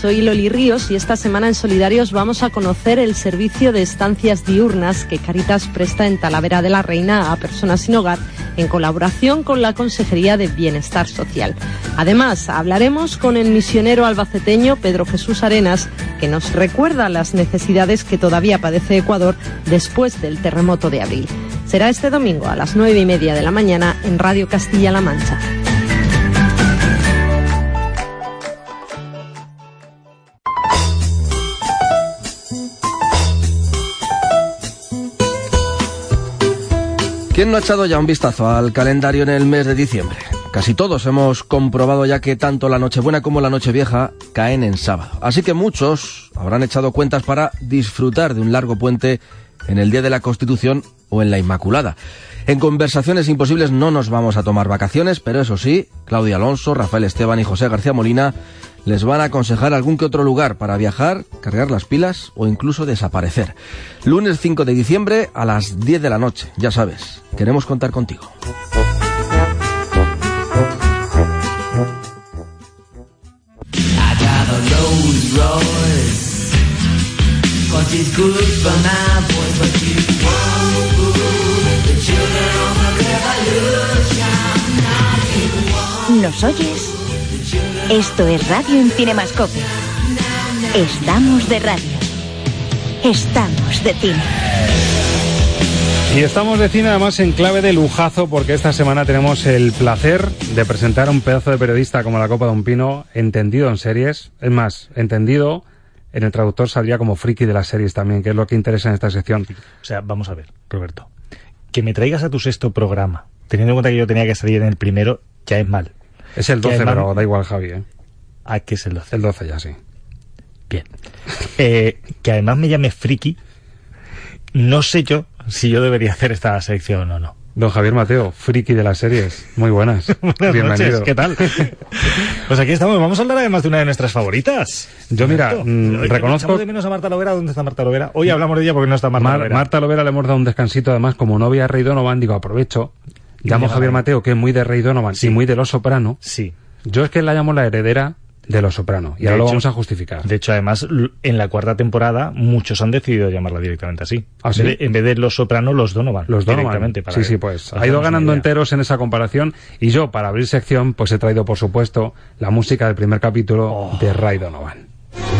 Soy Loli Ríos y esta semana en Solidarios vamos a conocer el servicio de estancias diurnas que Caritas presta en Talavera de la Reina a personas sin hogar en colaboración con la Consejería de Bienestar Social. Además, hablaremos con el misionero albaceteño Pedro Jesús Arenas, que nos recuerda las necesidades que todavía padece Ecuador después del terremoto de abril. Será este domingo a las nueve y media de la mañana en Radio Castilla-La Mancha. ¿Quién no ha echado ya un vistazo al calendario en el mes de diciembre? Casi todos hemos comprobado ya que tanto la Nochebuena como la Nochevieja caen en sábado. Así que muchos habrán echado cuentas para disfrutar de un largo puente en el Día de la Constitución o en la Inmaculada. En conversaciones imposibles no nos vamos a tomar vacaciones, pero eso sí, Claudia Alonso, Rafael Esteban y José García Molina les van a aconsejar algún que otro lugar para viajar, cargar las pilas o incluso desaparecer. Lunes 5 de diciembre a las 10 de la noche, ya sabes, queremos contar contigo. ¿Nos oyes? Esto es Radio en Cinemascopio. Estamos de radio. Estamos de cine. Y estamos de cine además en clave de lujazo porque esta semana tenemos el placer de presentar a un pedazo de periodista como la Copa de un Pino, entendido en series, es más, entendido, en el traductor saldría como friki de las series también, que es lo que interesa en esta sección. O sea, vamos a ver, Roberto, que me traigas a tu sexto programa, teniendo en cuenta que yo tenía que salir en el primero, ya es mal. Es el 12, pero da igual, Javi. ¿eh? Ah, que es el 12. El 12 ya, sí. Bien. Eh, que además me llame friki, no sé yo si yo debería hacer esta sección o no. Don Javier Mateo, friki de las series. Muy buenas. buenas Bienvenido. Noches, ¿qué tal? pues aquí estamos. Vamos a hablar además de una de nuestras favoritas. Yo, mira, mmm, reconozco... de menos a Marta Lovera. ¿Dónde está Marta Lovera? Hoy hablamos de ella porque no está Marta Mar Lovera. Marta Lovera le hemos dado un descansito. Además, como no había Rey Donovan, digo, aprovecho. Llamo Javier Mateo, que es muy de Rey Donovan Sí. y muy de Los Soprano. Sí. Yo es que la llamo la heredera de Los Soprano. Y De ahora lo vamos a justificar. De hecho, además, en la cuarta temporada, muchos han decidido llamarla directamente así. ¿Ah, En sí? vez de- en vez de los sopranos, los Donovan. Los Donovan. Directamente, para Sí, que sí, pues. Ha ido ganando enteros en esa comparación. Y yo, para abrir sección, pues he traído, por supuesto, la música del primer capítulo Oh. de Ray Donovan.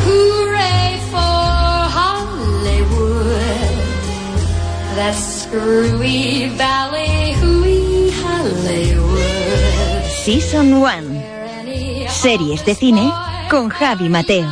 Hooray for Hollywood. That screwy valley, Season 1. Series de cine con Javi Mateo.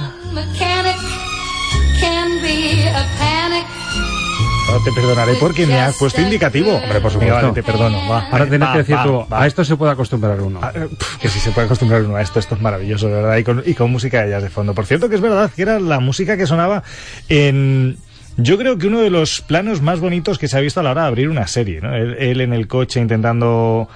Te perdonaré porque me has puesto indicativo. Hombre, por supuesto. vale, te perdono. Va. Ahora tienes Va, que decir va, tú, va. a esto se puede acostumbrar uno. Ah, eh, que si se puede acostumbrar uno a esto, esto es maravilloso, de verdad, y con, y con música de jazz de fondo. Por cierto, que es verdad que era la música que sonaba en... Yo creo que uno de los planos más bonitos que se ha visto a la hora de abrir una serie, ¿no? Él, él en el coche intentando,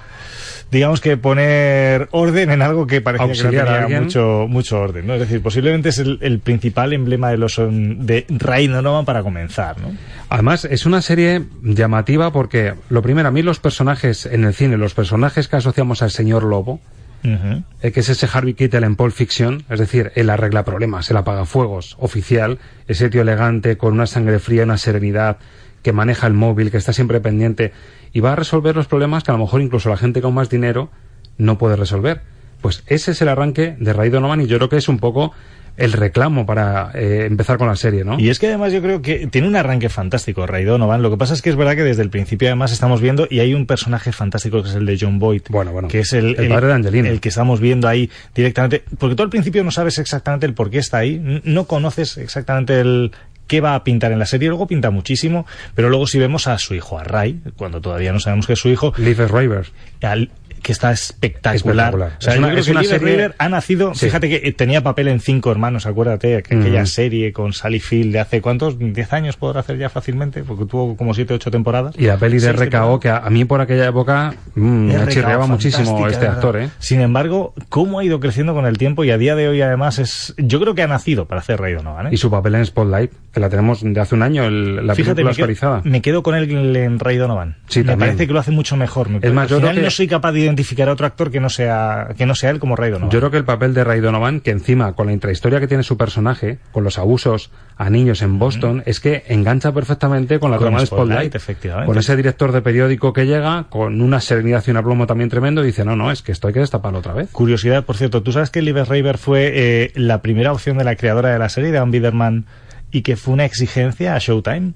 digamos que poner orden en algo que parecía Auxiliar que no tenía mucho, mucho orden, ¿no? Es decir, posiblemente es el, el principal emblema de los de Ray Donovan para comenzar, ¿no? Además, es una serie llamativa porque, lo primero, a mí los personajes en el cine, los personajes que asociamos al señor Lobo, eh, que es ese Harvey Keitel en Pulp Fiction, es decir, él arregla problemas, el apagafuegos oficial, ese tío elegante con una sangre fría, una serenidad, que maneja el móvil, que está siempre pendiente y va a resolver los problemas que a lo mejor incluso la gente con más dinero no puede resolver. Pues ese es el arranque de Ray Donovan y yo creo que es un poco el reclamo para eh, empezar con la serie, ¿no? Y es que además yo creo que tiene un arranque fantástico, Ray Donovan. Lo que pasa es que es verdad que desde el principio además estamos viendo y hay un personaje fantástico que es el de John Boyd. Bueno, bueno. Que es el, El padre de Angelina. El que estamos viendo ahí directamente. Porque tú al principio no sabes exactamente el por qué está ahí. No conoces exactamente el qué va a pintar en la serie. Luego pinta muchísimo. Pero luego si vemos a su hijo, a Ray, cuando todavía no sabemos que es su hijo. Schreiber. al- que está espectacular. Espectacular. O sea, Es yo una- creo es que una serie- ha nacido, Sí. fíjate que tenía papel en Cinco Hermanos, acuérdate, que- Mm. aquella serie con Sally Field de hace cuántos, 10 años podrá hacer ya fácilmente, porque tuvo como 7 8 temporadas. Y la peli de RKO, que a, a mí por aquella época mm, me RKO, chirreaba muchísimo este actor, ¿eh? Sin embargo, cómo ha ido creciendo con el tiempo y a día de hoy además es, yo creo que ha nacido para hacer Ray Donovan, ¿eh? Y su papel en Spotlight, que la tenemos de hace un año, el- la Fíjate, película me quedo, oscarizada. me quedo con él en Ray Donovan. Sí, me también. parece que lo hace mucho mejor. Me- Es más, yo creo final que- no soy capaz de identificar a otro actor que no sea que no sea él como Ray Donovan. Yo creo que el papel de Ray Donovan, que encima con la intrahistoria que tiene su personaje, con los abusos a niños en Boston, es que engancha perfectamente con la trama de Spotlight, Spotlight. efectivamente. Con ese director de periódico que llega, con una serenidad y un aplomo también tremendo, y dice, no, no, es que esto hay que destaparlo otra vez. Curiosidad, por cierto, ¿tú sabes que Liv Schreiber fue eh, la primera opción de la creadora de la serie, de Ann Biderman, y que fue una exigencia a Showtime?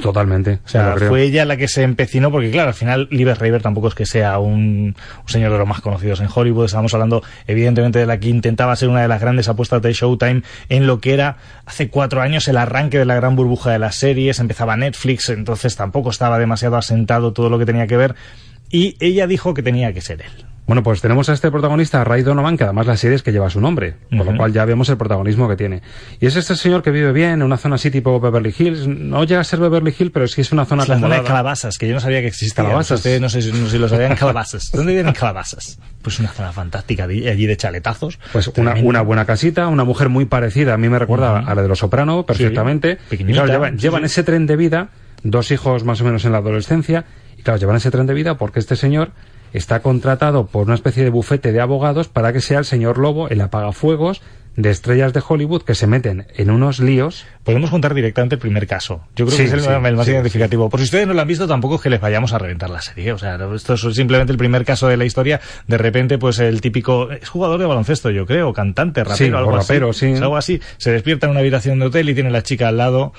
Totalmente. O sea, fue ella la que se empecinó, porque claro, al final Liv Schreiber tampoco es que sea un, un señor de los más conocidos en Hollywood. Estábamos hablando, evidentemente, de la que intentaba ser una de las grandes apuestas de Showtime en lo que era hace cuatro años el arranque de la gran burbuja de las series. Empezaba Netflix, entonces tampoco estaba demasiado asentado todo lo que tenía que ver. Y ella dijo que tenía que ser él. Bueno, pues tenemos a este protagonista, Ray Donovan, que además la serie es que lleva su nombre, por lo cual ya vemos el protagonismo que tiene. Y es este señor que vive bien en una zona así tipo Beverly Hills. No llega a ser Beverly Hills, pero sí es una zona Es la zona de calabazas, que yo no sabía que existía. Calabazas. Ustedes no sé, si- no sé si lo sabían, calabazas. ¿Dónde viven calabazas? Pues una zona fantástica de- allí de chaletazos. Pues una, buena casita, una mujer muy parecida, a mí me recuerda a la de Los Soprano perfectamente. Sí, y claro, llevan, sí, llevan ese tren de vida, dos hijos más o menos en la adolescencia, y claro, llevan ese tren de vida porque este señor está contratado por una especie de bufete de abogados para que sea el señor Lobo, el apagafuegos de estrellas de Hollywood que se meten en unos líos. Podemos contar directamente el primer caso. Yo creo Sí, que es el, sí, el más sí, identificativo. Por si ustedes no lo han visto, tampoco es que les vayamos a reventar la serie. O sea, esto es simplemente el primer caso de la historia. De repente, pues el típico es jugador de baloncesto, yo creo, cantante, rapero, algo rapero, así. algo así. Se despierta en una habitación de hotel y tiene la chica al lado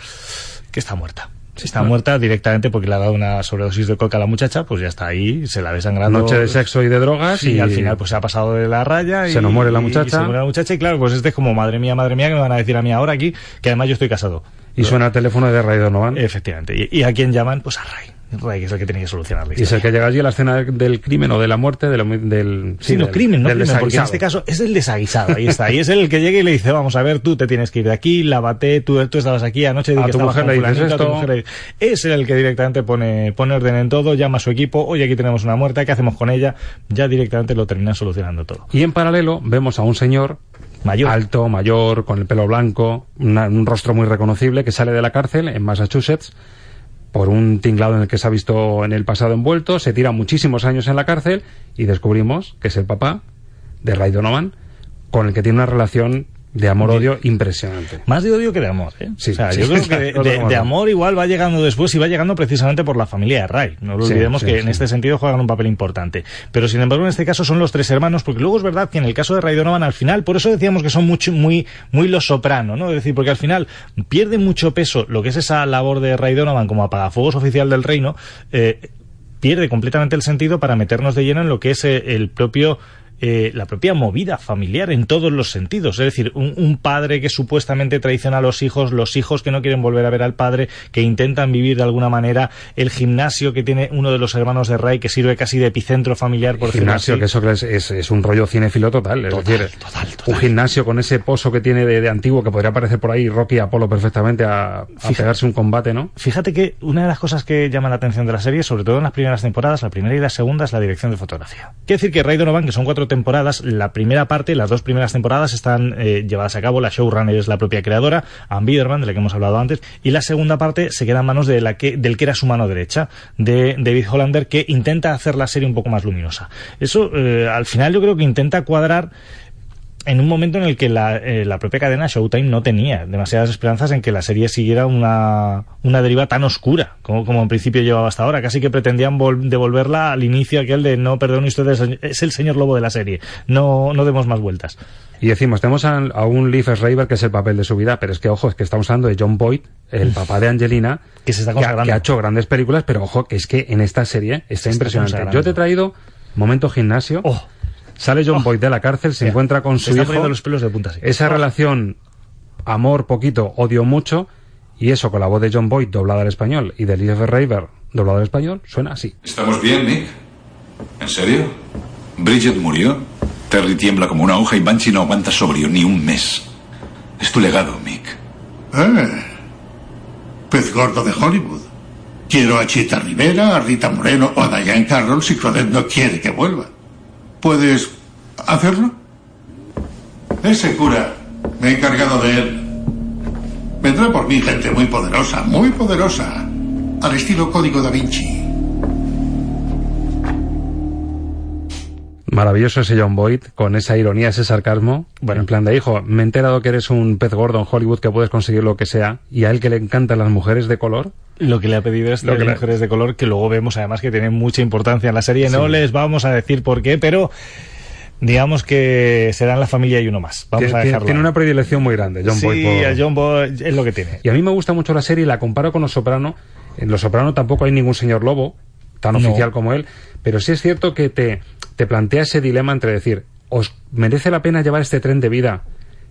que está muerta. Está muerta directamente porque le ha dado una sobredosis de coca a la muchacha, pues ya está ahí, se la ve sangrando. Noche de sexo y de drogas Sí, y al final pues se ha pasado de la raya y Se nos muere la y muchacha. se muere la muchacha y claro, pues este es como madre mía, madre mía, que me van a decir a mí ahora aquí, que además yo estoy casado. y suena el teléfono de Ray Donovan. Efectivamente. ¿Y, y a quién llaman? Pues a Ray. Ray que es el que tiene que solucionar la Y es el que llega allí a la escena del crimen o de la muerte, de lo- del... Sí, no del- crimen, no del crimen, porque en este caso es el desaguisado, ahí está. Y es el que llega y le dice, vamos a ver, tú te tienes que ir de aquí, lávate, tú, tú estabas aquí anoche, A que tu mujer le dices tu esto. mujer Es el que directamente pone, pone orden en todo, llama a su equipo, oye, aquí tenemos una muerta, ¿qué hacemos con ella? Ya directamente lo terminan solucionando todo. Y en paralelo vemos a un señor Mayor. alto, mayor, con el pelo blanco, una- un rostro muy reconocible que sale de la cárcel en Massachusetts por un tinglado en el que se ha visto en el pasado envuelto, se tira muchísimos años en la cárcel y descubrimos que es el papá de Ray Donovan con el que tiene una relación de amor-odio impresionante. Más de odio que de amor, ¿eh? Sí, o sea, sí, yo creo que de, amor igual va llegando después y va llegando precisamente por la familia de Ray. No lo olvidemos sí, que en este sentido juegan un papel importante. Pero sin embargo, en este caso son los tres hermanos, porque luego es verdad que en el caso de Ray Donovan al final, por eso decíamos que son mucho, muy, muy los soprano, ¿no? Es decir, porque al final pierde mucho peso lo que es esa labor de Ray Donovan como apagafuegos oficial del reino, eh, pierde completamente el sentido para meternos de lleno en lo que es eh, el propio eh, la propia movida familiar en todos los sentidos. Es decir, un, un padre que supuestamente traiciona a los hijos, los hijos que no quieren volver a ver al padre, que intentan vivir de alguna manera, el gimnasio que tiene uno de los hermanos de Ray, que sirve casi de epicentro familiar, por gimnasio, que eso es, es, es un rollo cinéfilo total. Es decir, un gimnasio con ese pozo que tiene de, de antiguo, que podría parecer por ahí Rocky y Apolo perfectamente a, a Fíjate. pegarse un combate, ¿no? Fíjate que una de las cosas que llama la atención de la serie, sobre todo en las primeras temporadas, la primera y la segunda, es la dirección de fotografía. Quiere decir que Ray Donovan, que son cuatro temporadas, la primera parte, las dos primeras temporadas están eh, llevadas a cabo, la showrunner es la propia creadora, Ann Biderman, de la que hemos hablado antes, y la segunda parte se queda en manos de la que, del que era su mano derecha, de David Hollander, que intenta hacer la serie un poco más luminosa. Eso, eh, al final, yo creo que intenta cuadrar en un momento en el que la, eh, la, propia cadena Showtime no tenía demasiadas esperanzas en que la serie siguiera una, una deriva tan oscura como, como en principio llevaba hasta ahora. Casi que pretendían devolverla al inicio aquel de no, perdón, usted es el señor lobo de la serie, no, no demos más vueltas. Y decimos, tenemos a, un Leaf Schreiber que es el papel de su vida, pero es que, ojo, es que estamos hablando de John Boyd, el papá de Angelina, que, se está que, ha, hecho grandes películas, pero ojo, que es que en esta serie está, impresionante. Yo te he traído Momento Gimnasio. Oh. Sale John oh. Boyd de la cárcel, se encuentra con su hijo. los pelos de punta, Esa oh. relación, amor poquito, odio mucho, y eso con la voz de John Boyd doblada al español y de Leaf Schreiber doblada al español, suena así. ¿Estamos bien, Nick? ¿En serio? ¿Bridget murió? Terry tiembla como una hoja y Banshee no aguanta sobrio ni un mes. Es tu legado, Mick. Eh. Pez gordo de Hollywood. Quiero a Chita Rivera, a Rita Moreno o a Diane Carroll si Claudette no quiere que vuelva. ¿Puedes hacerlo? Ese cura, me he encargado de él. Vendrá por mí gente muy poderosa, muy poderosa, al estilo Código da Vinci. Maravilloso ese John Boyd, con esa ironía, ese sarcasmo. Bueno, en plan de hijo, me he enterado que eres un pez gordo en Hollywood que puedes conseguir lo que sea, y a él que le encantan las mujeres de color. Lo que le ha pedido es las mujeres de color, que luego vemos además que tienen mucha importancia en la serie. No les vamos a decir por qué, pero digamos que serán la familia y uno más. Vamos tiene, a dejarlo. Tiene una predilección muy grande, John Boyd. Sí, a John Boyd es lo que tiene. Y a mí me gusta mucho la serie y la comparo con Los Soprano. En Los Soprano tampoco hay ningún señor lobo tan oficial como él, pero sí es cierto que te te plantea ese dilema entre decir, ¿os merece la pena llevar este tren de vida?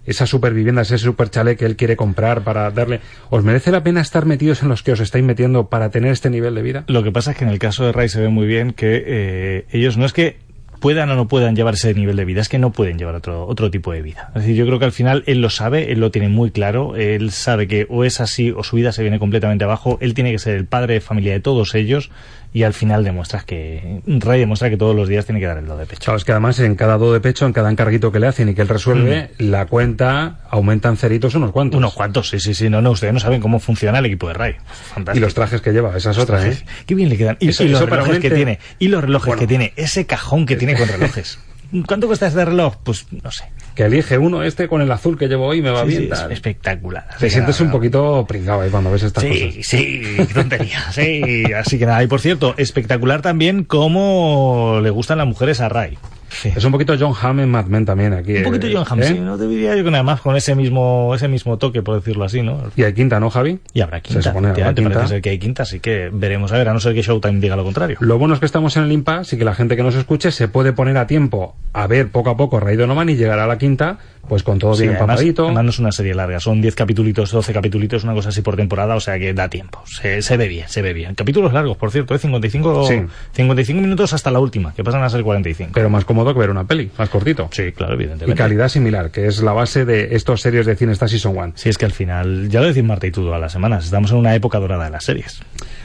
Esa supervivienda, ese super chalet que él quiere comprar para darle. ¿Os merece la pena estar metidos en los que os estáis metiendo para tener este nivel de vida? Lo que pasa es que en el caso de Ray se ve muy bien que eh, ellos no es que puedan o no puedan llevar ese nivel de vida, es que no pueden llevar otro, otro tipo de vida. Es decir, yo creo que al final él lo sabe, él lo tiene muy claro, él sabe que o es así o su vida se viene completamente abajo, él tiene que ser el padre de familia de todos ellos y al final demuestras que Rey demuestra que todos los días tiene que dar el do de pecho. Claro, es que además en cada do de pecho, en cada encarguito que le hacen y que él resuelve, mm. la cuenta aumentan ceritos unos cuantos. Unos cuantos, sí, sí, sí. No, no, ustedes no saben cómo funciona el equipo de Ray. Fantástico. Y los trajes que lleva, esas otras, ¿eh? Qué bien le quedan. Y, los relojes que tiene. Y los relojes que tiene. Ese cajón que tiene con relojes. ¿Cuánto cuesta este reloj? Pues no sé que elige uno este con el azul que llevo hoy me va bien. Sí, espectacular. Te sientes un poquito pringado ahí cuando ves estas cosas. Sí, sí, tontería. sí, así que nada. Y por cierto, espectacular también cómo le gustan las mujeres a Ray. Es un poquito John Hamm en Mad Men también aquí. Un poquito eh, John Hamm, ¿eh? sí. No te diría yo que nada más con ese mismo, ese mismo toque, por decirlo así, ¿no? Y hay quinta, ¿no, Javi? Y habrá quinta. Se supone habrá quinta. Parece ser que hay quinta, así que veremos a ver, a no ser que Showtime diga lo contrario. Lo bueno es que estamos en el impasse y que la gente que nos escuche se puede poner a tiempo a ver poco a poco Ray Donovan y llegar a la quinta pues con todo bien empapadito. Además, no es una serie larga, son 10 capítulos, 12 capítulos, una cosa así por temporada, o sea que da tiempo. Se, se ve bien, se ve bien. Capítulos largos, por cierto, ¿eh? 55, 55 minutos hasta la última, que pasan a ser 45. Pero más cómodo que ver una peli, más cortito. Sí, claro, evidentemente. Y calidad similar, que es la base de estos series de cine esta Season 1. Sí, es que al final, ya lo decís Marta y tú todas las semanas, estamos en una época dorada de las series.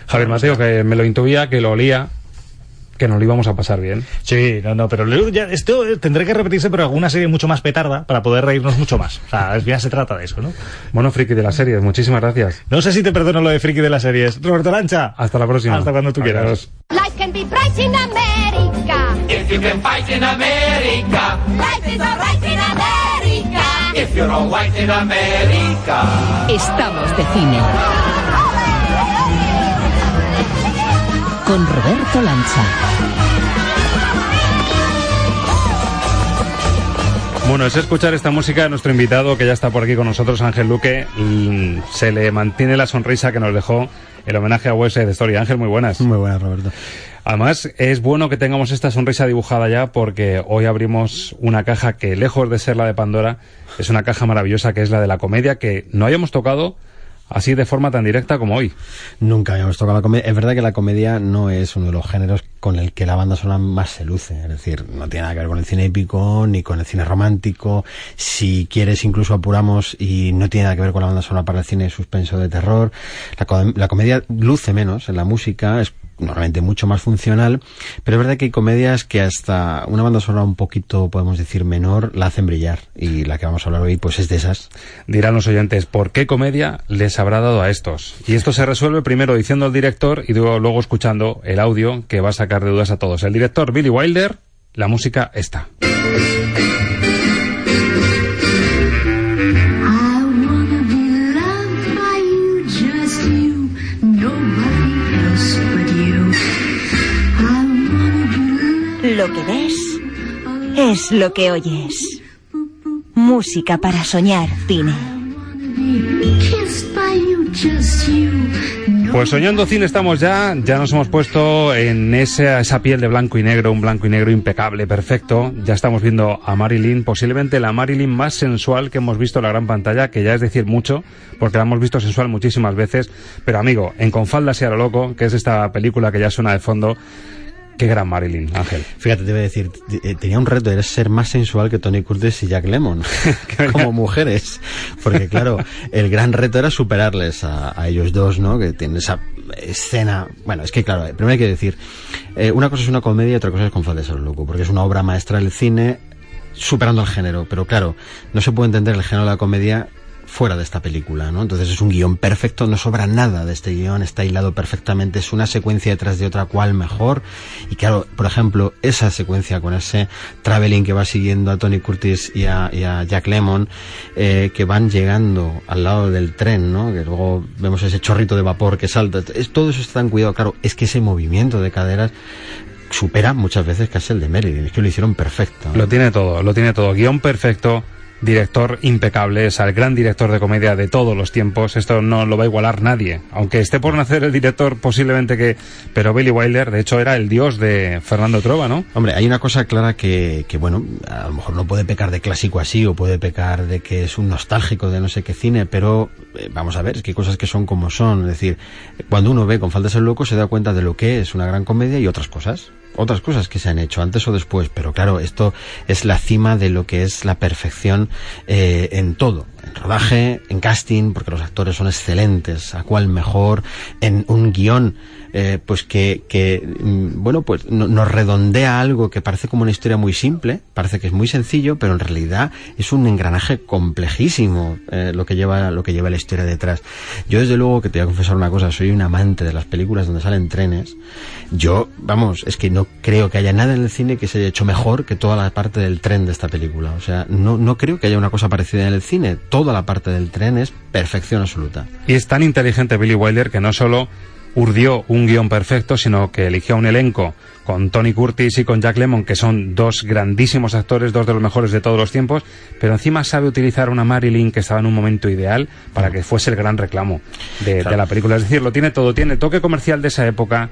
Javier Mateo, que me lo intuía, que lo olía, que nos lo íbamos a pasar bien. Sí, no, no, pero luego ya, esto tendré que repetirse, pero alguna serie mucho más petarda para poder reírnos mucho más. O sea, al final se trata de eso, ¿no? Bueno, friki de las series, muchísimas gracias. No sé si te perdono lo de friki de las series. Roberto Lancha. Hasta la próxima. Hasta cuando tú quieras. Life can be bright in America. If you can fight in America. Life is alright in America. If you're all white in America. Estamos de cine. Con Roberto Lancha. Bueno, es escuchar esta música de nuestro invitado que ya está por aquí con nosotros, Ángel Luque. Se le mantiene la sonrisa que nos dejó el homenaje a West de Story. Ángel, muy buenas. Muy buenas, Roberto. Además, es bueno que tengamos esta sonrisa dibujada ya porque hoy abrimos una caja que, lejos de ser la de Pandora, es una caja maravillosa que es la de la comedia que no hayamos tocado así de forma tan directa como hoy. Nunca habíamos tocado la comedia. Es verdad que la comedia no es uno de los géneros con el que la banda sonora más se luce. Es decir, no tiene nada que ver con el cine épico ni con el cine romántico. Si quieres, incluso apuramos y no tiene nada que ver con la banda sonora para el cine suspenso de terror. La, la comedia luce menos en la música. Es normalmente mucho más funcional, pero es verdad que hay comedias que hasta una banda sonora un poquito, podemos decir, menor, la hacen brillar. Y la que vamos a hablar hoy, pues es de esas. Dirán los oyentes, ¿por qué comedia les habrá dado a estos? Y esto se resuelve primero diciendo al director y luego escuchando el audio que va a sacar de dudas a todos. El director Billy Wilder, la música está. Es lo que oyes. Música para soñar, cine. Pues soñando cine estamos ya, ya nos hemos puesto en esa, esa piel de blanco y negro, un blanco y negro impecable, perfecto. Ya estamos viendo a Marilyn, posiblemente la Marilyn más sensual que hemos visto en la gran pantalla, que ya es decir mucho, porque la hemos visto sensual muchísimas veces. Pero amigo, en Confaldas y a lo loco, que es esta película que ya suena de fondo, Qué gran Marilyn, Ángel. Fíjate, te voy a decir, eh, tenía un reto, era ser más sensual que Tony Curtis y Jack Lemon, como mujeres. Porque claro, el gran reto era superarles a, ellos dos, ¿no? Que tienen esa escena... Bueno, es que claro, primero hay que decir, eh, una cosa es una comedia y otra cosa es Con de ser loco, porque es una obra maestra del cine superando el género. Pero claro, no se puede entender el género de la comedia fuera de esta película, ¿no? Entonces es un guion perfecto, no sobra nada de este guion, está hilado perfectamente, es una secuencia detrás de otra cual mejor. Y claro, por ejemplo, esa secuencia con ese traveling que va siguiendo a Tony Curtis y a, Jack Lemon, eh, que van llegando al lado del tren, ¿no? Que luego vemos ese chorrito de vapor que salta. Es, todo eso está en cuidado, claro, es que ese movimiento de caderas supera muchas veces casi el de Merlin, es que lo hicieron perfecto. Lo tiene todo, lo tiene todo, guion perfecto, director impecable, es el gran director de comedia de todos los tiempos. Esto no lo va a igualar nadie. Aunque esté por nacer el director, posiblemente que. Pero Billy Wilder, de hecho, era el dios de Fernando Trova, ¿no? Hombre, hay una cosa clara que, que, bueno, a lo mejor no puede pecar de clásico así, o puede pecar de que es un nostálgico de no sé qué cine, pero eh, vamos a ver, es que hay cosas que son como son. Es decir, cuando uno ve con falta de ser loco, se da cuenta de lo que es una gran comedia y otras cosas otras cosas que se han hecho antes o después, pero claro, esto es la cima de lo que es la perfección eh, en todo, rodaje, en casting, porque los actores son excelentes, a cual mejor, en un guion eh, pues que, que mm, bueno, pues nos redondea algo que parece como una historia muy simple, parece que es muy sencillo, pero en realidad es un engranaje complejísimo eh, lo que lleva lo que lleva la historia detrás. Yo desde luego que te voy a confesar una cosa, soy un amante de las películas donde salen trenes. Yo, vamos, es que no creo que haya nada en el cine que se haya hecho mejor que toda la parte del tren de esta película. O sea, no, no creo que haya una cosa parecida en el cine. Toda la parte del tren es perfección absoluta. Y es tan inteligente Billy Wilder que no solo urdió un guion perfecto, sino que eligió un elenco con Tony Curtis y con Jack Lemmon, que son dos grandísimos actores, dos de los mejores de todos los tiempos, pero encima sabe utilizar una Marilyn que estaba en un momento ideal para que fuese el gran reclamo de, la película. Es decir, lo tiene todo, tiene toque comercial de esa época,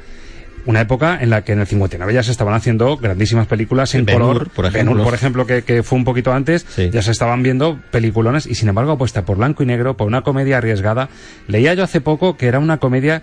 una época en la que en el 59 ya se estaban haciendo grandísimas películas en color. Por ejemplo, por ejemplo que, que, fue un poquito antes, ya se estaban viendo peliculones y sin embargo apuesta por blanco y negro, por una comedia arriesgada. Leía yo hace poco que era una comedia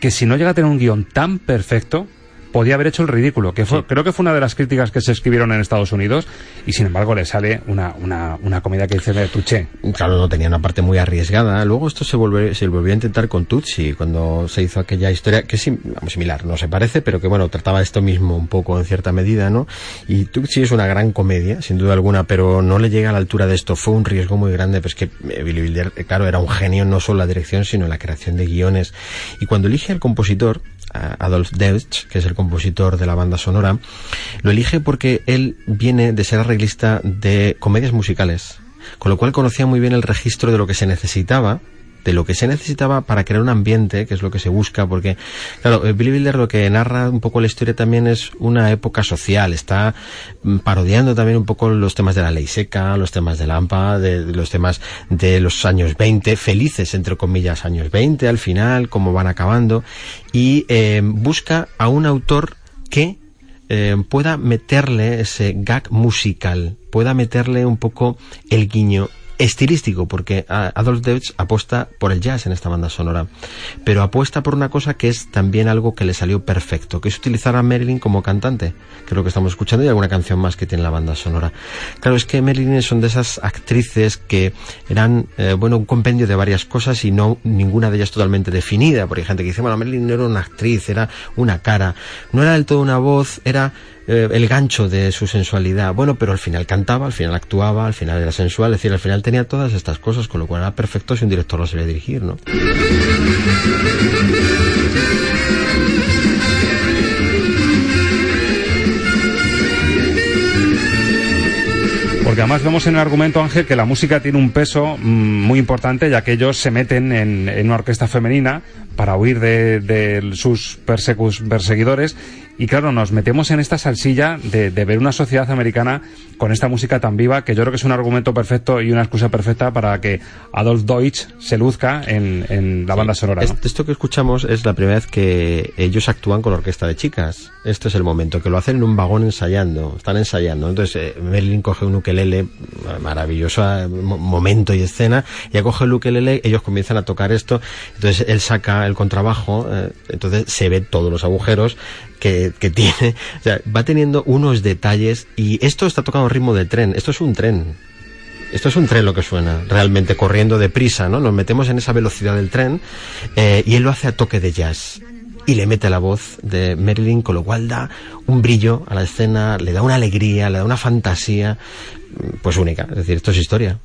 que si no llega a tener un guion tan perfecto, podía haber hecho el ridículo, que fue, creo que fue una de las críticas que se escribieron en Estados Unidos y sin embargo le sale una, una, una comedia que dice de Tuché. Claro, no tenía una parte muy arriesgada. Luego esto se volvió, se volvió a intentar con Tucci cuando se hizo aquella historia que es similar, no se parece, pero que bueno, trataba esto mismo un poco en cierta medida, ¿no? Y Tucci es una gran comedia, sin duda alguna, pero no le llega a la altura de esto. Fue un riesgo muy grande, pues que eh, Billy Wilder, eh, claro, era un genio no solo en la dirección, sino en la creación de guiones. Y cuando elige al compositor, Adolf Deutsch, que es el compositor de la banda sonora, lo elige porque él viene de ser arreglista de comedias musicales, con lo cual conocía muy bien el registro de lo que se necesitaba de lo que se necesitaba para crear un ambiente, que es lo que se busca, porque, claro, eh, Billy Wilder lo que narra un poco la historia también es una época social, está mm, parodiando también un poco los temas de la ley seca, los temas de Lampa, de, los temas de los años 20, felices, entre comillas, años 20 al final, cómo van acabando, y eh, busca a un autor que eh, pueda meterle ese gag musical, pueda meterle un poco el guiño estilístico, porque Adolf Deutsch apuesta por el jazz en esta banda sonora, pero apuesta por una cosa que es también algo que le salió perfecto, que es utilizar a Marilyn como cantante, que es lo que estamos escuchando, y alguna canción más que tiene la banda sonora. Claro, es que Marilyn son de esas actrices que eran, eh, bueno, un compendio de varias cosas y no ninguna de ellas totalmente definida, porque hay gente que dice, bueno, Marilyn no era una actriz, era una cara, no era del todo una voz, era eh, el gancho de su sensualidad. Bueno, pero al final cantaba, al final actuaba, al final era sensual, es decir, al final tenía todas estas cosas, con lo cual era perfecto si un director lo sabía dirigir, ¿no? Porque además vemos en el argumento, Ángel, que la música tiene un peso mm, muy importante, ya que ellos se meten en, una orquesta femenina para huir de, sus perseguidores Y claro, nos metemos en esta salsilla de, de, ver una sociedad americana con esta música tan viva, que yo creo que es un argumento perfecto y una excusa perfecta para que Adolf Deutsch se luzca en, en la banda sonora. ¿no? Esto que escuchamos es la primera vez que ellos actúan con orquesta de chicas. Este es el momento, que lo hacen en un vagón ensayando, están ensayando. Entonces, eh, Merlin coge un ukelele, maravilloso eh, momento y escena, y coge el ukelele, ellos comienzan a tocar esto, entonces él saca el contrabajo, eh, entonces se ve todos los agujeros, que, que, tiene. O sea, va teniendo unos detalles y esto está tocando ritmo de tren. Esto es un tren. Esto es un tren lo que suena, realmente corriendo deprisa, ¿no? Nos metemos en esa velocidad del tren eh, y él lo hace a toque de jazz. Y le mete la voz de Marilyn, con lo cual da un brillo a la escena, le da una alegría, le da una fantasía, pues única. Es decir, esto es historia.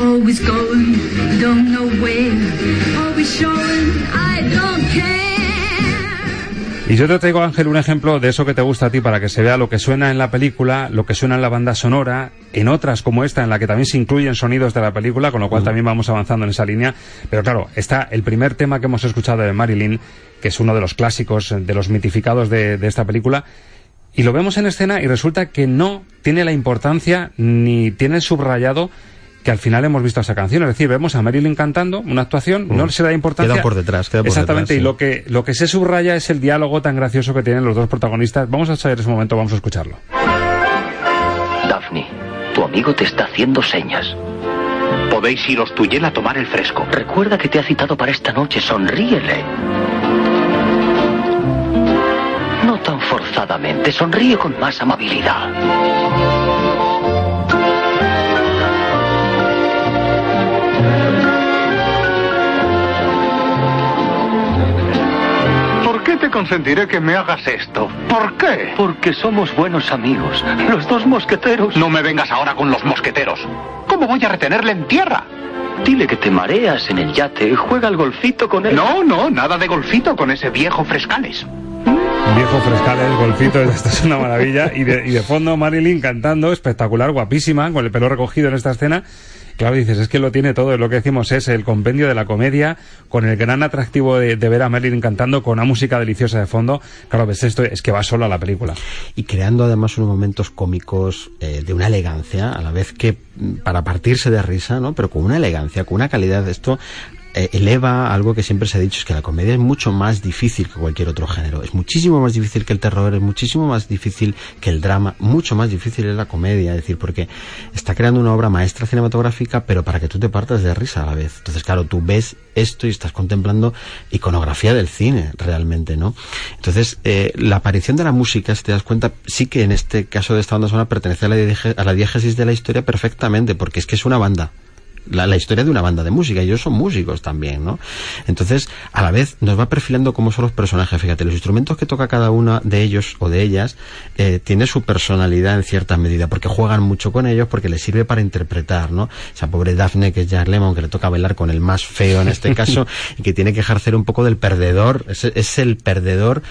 Always going, don't know where, always showing, I don't care. Y yo te traigo, Ángel, un ejemplo de eso que te gusta a ti para que se vea lo que suena en la película, lo que suena en la banda sonora, en otras como esta, en la que también se incluyen sonidos de la película, con lo cual también vamos avanzando en esa línea. Pero claro, está el primer tema que hemos escuchado de Marilyn, que es uno de los clásicos, de los mitificados de, de esta película, y lo vemos en escena y resulta que no tiene la importancia ni tiene subrayado que al final hemos visto esa canción. Es decir, vemos a Marilyn cantando una actuación, no se da importancia. Queda por detrás, queda por Exactamente, detrás, sí. y lo que, lo que se subraya es el diálogo tan gracioso que tienen los dos protagonistas. Vamos a saber ese momento, vamos a escucharlo. Daphne, tu amigo te está haciendo señas. Podéis iros tú y él a tomar el fresco. Recuerda que te ha citado para esta noche, sonríele. No tan forzadamente, sonríe con más amabilidad. Te consentiré que me hagas esto? ¿Por qué? Porque somos buenos amigos. Los dos mosqueteros. No me vengas ahora con los mosqueteros. ¿Cómo voy a retenerle en tierra? Dile que te mareas en el yate. Juega al golfito con él. No, no, nada de golfito con ese viejo frescales. Viejo frescales, golfito, esto es una maravilla. Y de, y de fondo Marilyn cantando, espectacular, guapísima, con el pelo recogido en esta escena. Claro, dices, es que lo tiene todo, lo que decimos es el compendio de la comedia, con el gran atractivo de, ver a Marilyn cantando, con una música deliciosa de fondo. Claro, ves esto, es que va solo a la película. Y creando además unos momentos cómicos eh, de una elegancia, a la vez que para partirse de risa, ¿no? Pero con una elegancia, con una calidad de esto, eleva algo que siempre se ha dicho, es que la comedia es mucho más difícil que cualquier otro género. Es muchísimo más difícil que el terror, es muchísimo más difícil que el drama, mucho más difícil es la comedia, es decir, porque está creando una obra maestra cinematográfica, pero para que tú te partas de risa a la vez. Entonces, claro, tú ves esto y estás contemplando iconografía del cine, realmente, ¿no? Entonces, eh, la aparición de la música, si te das cuenta, sí que en este caso de esta banda sonora pertenece a la, a la diégesis de la historia perfectamente, porque es que es una banda la, la, historia de una banda de música. Ellos son músicos también, ¿no? Entonces, a la vez, nos va perfilando cómo son los personajes. Fíjate, los instrumentos que toca cada uno de ellos o de ellas eh, tiene su personalidad en cierta medida, porque juegan mucho con ellos, porque les sirve para interpretar, ¿no? Esa pobre Daphne, que es Jack Lemmon, que le toca bailar con el más feo en este caso, y que tiene que ejercer un poco del perdedor. Es, es el perdedor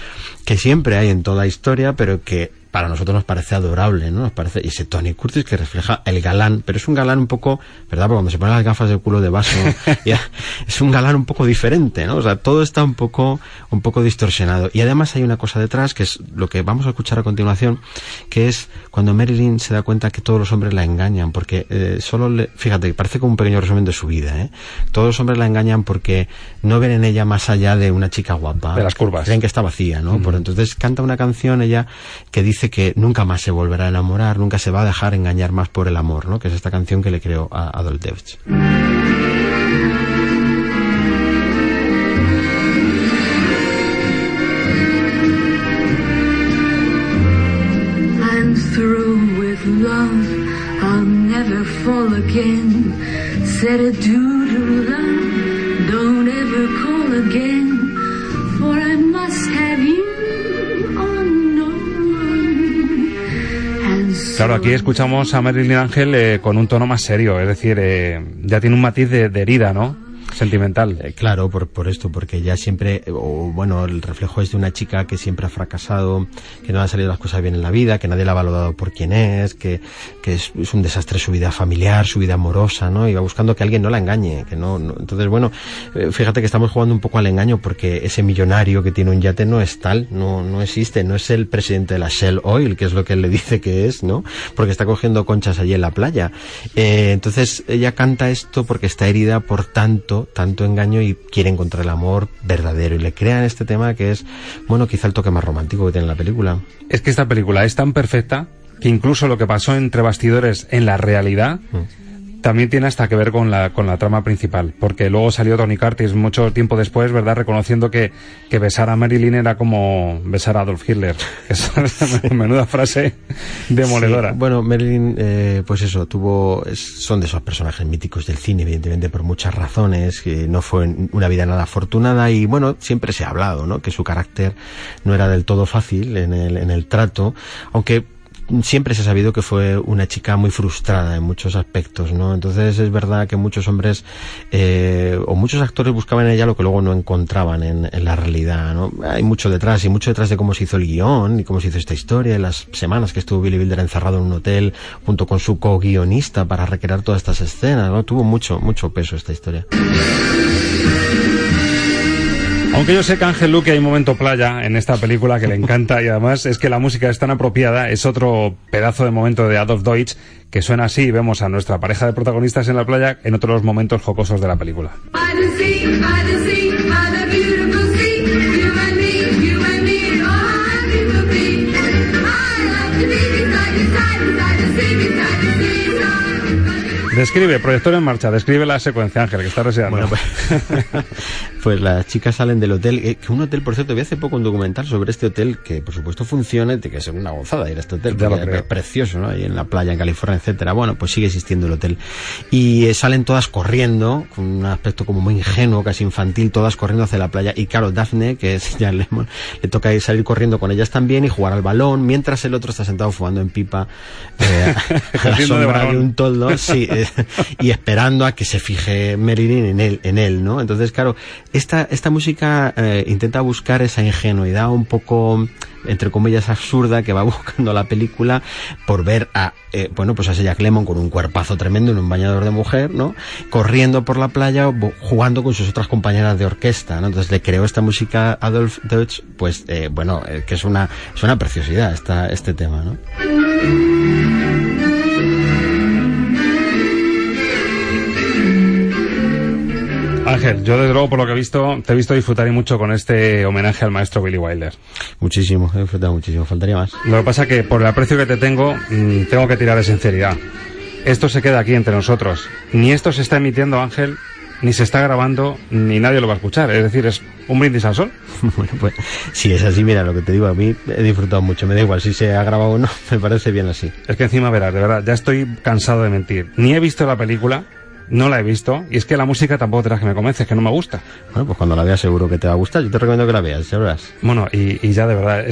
que siempre hay en toda historia, pero que para nosotros nos parece adorable, ¿no? Nos parece, y ese Tony Curtis que refleja el galán, pero es un galán un poco, ¿verdad? Porque cuando se ponen las gafas de culo de vaso, ya, es un galán un poco diferente, ¿no? O sea, todo está un poco, un poco distorsionado. Y además hay una cosa detrás, que es lo que vamos a escuchar a continuación, que es cuando Marilyn se da cuenta que todos los hombres la engañan, porque eh, solo le, fíjate, parece como un pequeño resumen de su vida, ¿eh? Todos los hombres la engañan porque no ven en ella más allá de una chica guapa. De las curvas. Creen que está vacía, ¿no? Mm. Por entonces canta una canción ella que dice dice que nunca más se volverá a enamorar, nunca se va a dejar engañar más por el amor, ¿no? Que es esta canción que le creó a Adolf. Said adieu to Claro, aquí escuchamos a Marilyn Ángel eh, con un tono más serio, es decir, eh, ya tiene un matiz de, de herida, ¿no? Sentimental. Eh, claro, por, por esto, porque ella siempre, eh, o bueno, el reflejo es de una chica que siempre ha fracasado, que no han salido las cosas bien en la vida, que nadie la ha valorado por quien es, que, que es, un desastre su vida familiar, su vida amorosa, ¿no? Y va buscando que alguien no la engañe, que no, no- entonces bueno, eh, fíjate que estamos jugando un poco al engaño porque ese millonario que tiene un yate no es tal, no, no existe, no es el presidente de la Shell Oil, que es lo que él le dice que es, ¿no? Porque está cogiendo conchas allí en la playa. Entonces ella canta esto porque está herida por tanto, tanto engaño y quiere encontrar el amor verdadero y le crean este tema que es, bueno, quizá el toque más romántico que tiene la película. Es que esta película es tan perfecta que incluso lo que pasó entre bastidores en la realidad también tiene hasta que ver con la, con la trama principal. Porque luego salió Tony Curtis mucho tiempo después, ¿verdad? Reconociendo que, que besar a Marilyn era como besar a Adolf Hitler. Esa es menuda frase demoledora. Sí, bueno, Marilyn, eh, pues eso, tuvo, son de esos personajes míticos del cine, evidentemente, por muchas razones, que no fue una vida nada afortunada y bueno, siempre se ha hablado, ¿no? Que su carácter no era del todo fácil en el, en el trato, aunque siempre se ha sabido que fue una chica muy frustrada en muchos aspectos, ¿no? Entonces es verdad que muchos hombres eh, o muchos actores buscaban en ella lo que luego no encontraban en, en la realidad, ¿no? Hay mucho detrás y mucho detrás de cómo se hizo el guion y cómo se hizo esta historia, y las semanas que estuvo Billy Wilder encerrado en un hotel junto con su co-guionista para recrear todas estas escenas, ¿no? Tuvo mucho, mucho peso esta historia. Aunque yo sé que Ángel Luque hay un momento playa en esta película que le encanta y además es que la música es tan apropiada, es otro pedazo de momento de Adolf Deutsch que suena así y vemos a nuestra pareja de protagonistas en la playa en otros momentos jocosos de la película. Describe, proyector en marcha, describe la secuencia Ángel que está deseando. Pues las chicas salen del hotel, eh, que un hotel, por cierto, vi hace poco un documental sobre este hotel que, por supuesto, funciona y tiene que ser una gozada ir a este hotel, porque es precioso, ¿no? Ahí en la playa, en California, etcétera. Bueno, pues sigue existiendo el hotel. Y eh, salen todas corriendo, con un aspecto como muy ingenuo, casi infantil, todas corriendo hacia la playa. Y claro, Daphne, que es ya le, le toca ir salir corriendo con ellas también y jugar al balón, mientras el otro está sentado fumando en pipa eh, a la Haciendo de sombra de, un toldo, sí, eh, y esperando a que se fije Marilyn en él, en él, ¿no? Entonces, claro, esta, esta música eh, intenta buscar esa ingenuidad un poco, entre comillas, absurda que va buscando la película por ver a, eh, bueno, pues a ese Jack Lemmon con un cuerpazo tremendo en un bañador de mujer, ¿no? Corriendo por la playa, jugando con sus otras compañeras de orquesta. Entonces le creó esta música Adolf Deutsch, pues, eh, bueno, que es una, es una preciosidad esta, este tema, ¿no? Ángel, yo desde luego por lo que he visto, te he visto disfrutar y mucho con este homenaje al maestro Billy Wilder. Muchísimo, he disfrutado muchísimo, faltaría más. Lo que pasa que por el aprecio que te tengo, mm, tengo que tirar de sinceridad. Esto se queda aquí entre nosotros. Ni esto se está emitiendo, Ángel, ni se está grabando, ni nadie lo va a escuchar. Es decir, es un brindis al sol. Bueno, pues si es así, mira lo que te digo, a mí he disfrutado mucho, me da igual si se ha grabado o no, me parece bien así. Es que encima verás, de verdad, ya estoy cansado de mentir. Ni he visto la película, no la he visto, y es que la música tampoco te que me convence, es que no me gusta. Bueno, pues cuando la veas seguro que te va a gustar, yo te recomiendo que la veas, ya verás. Bueno, y, y ya de verdad, es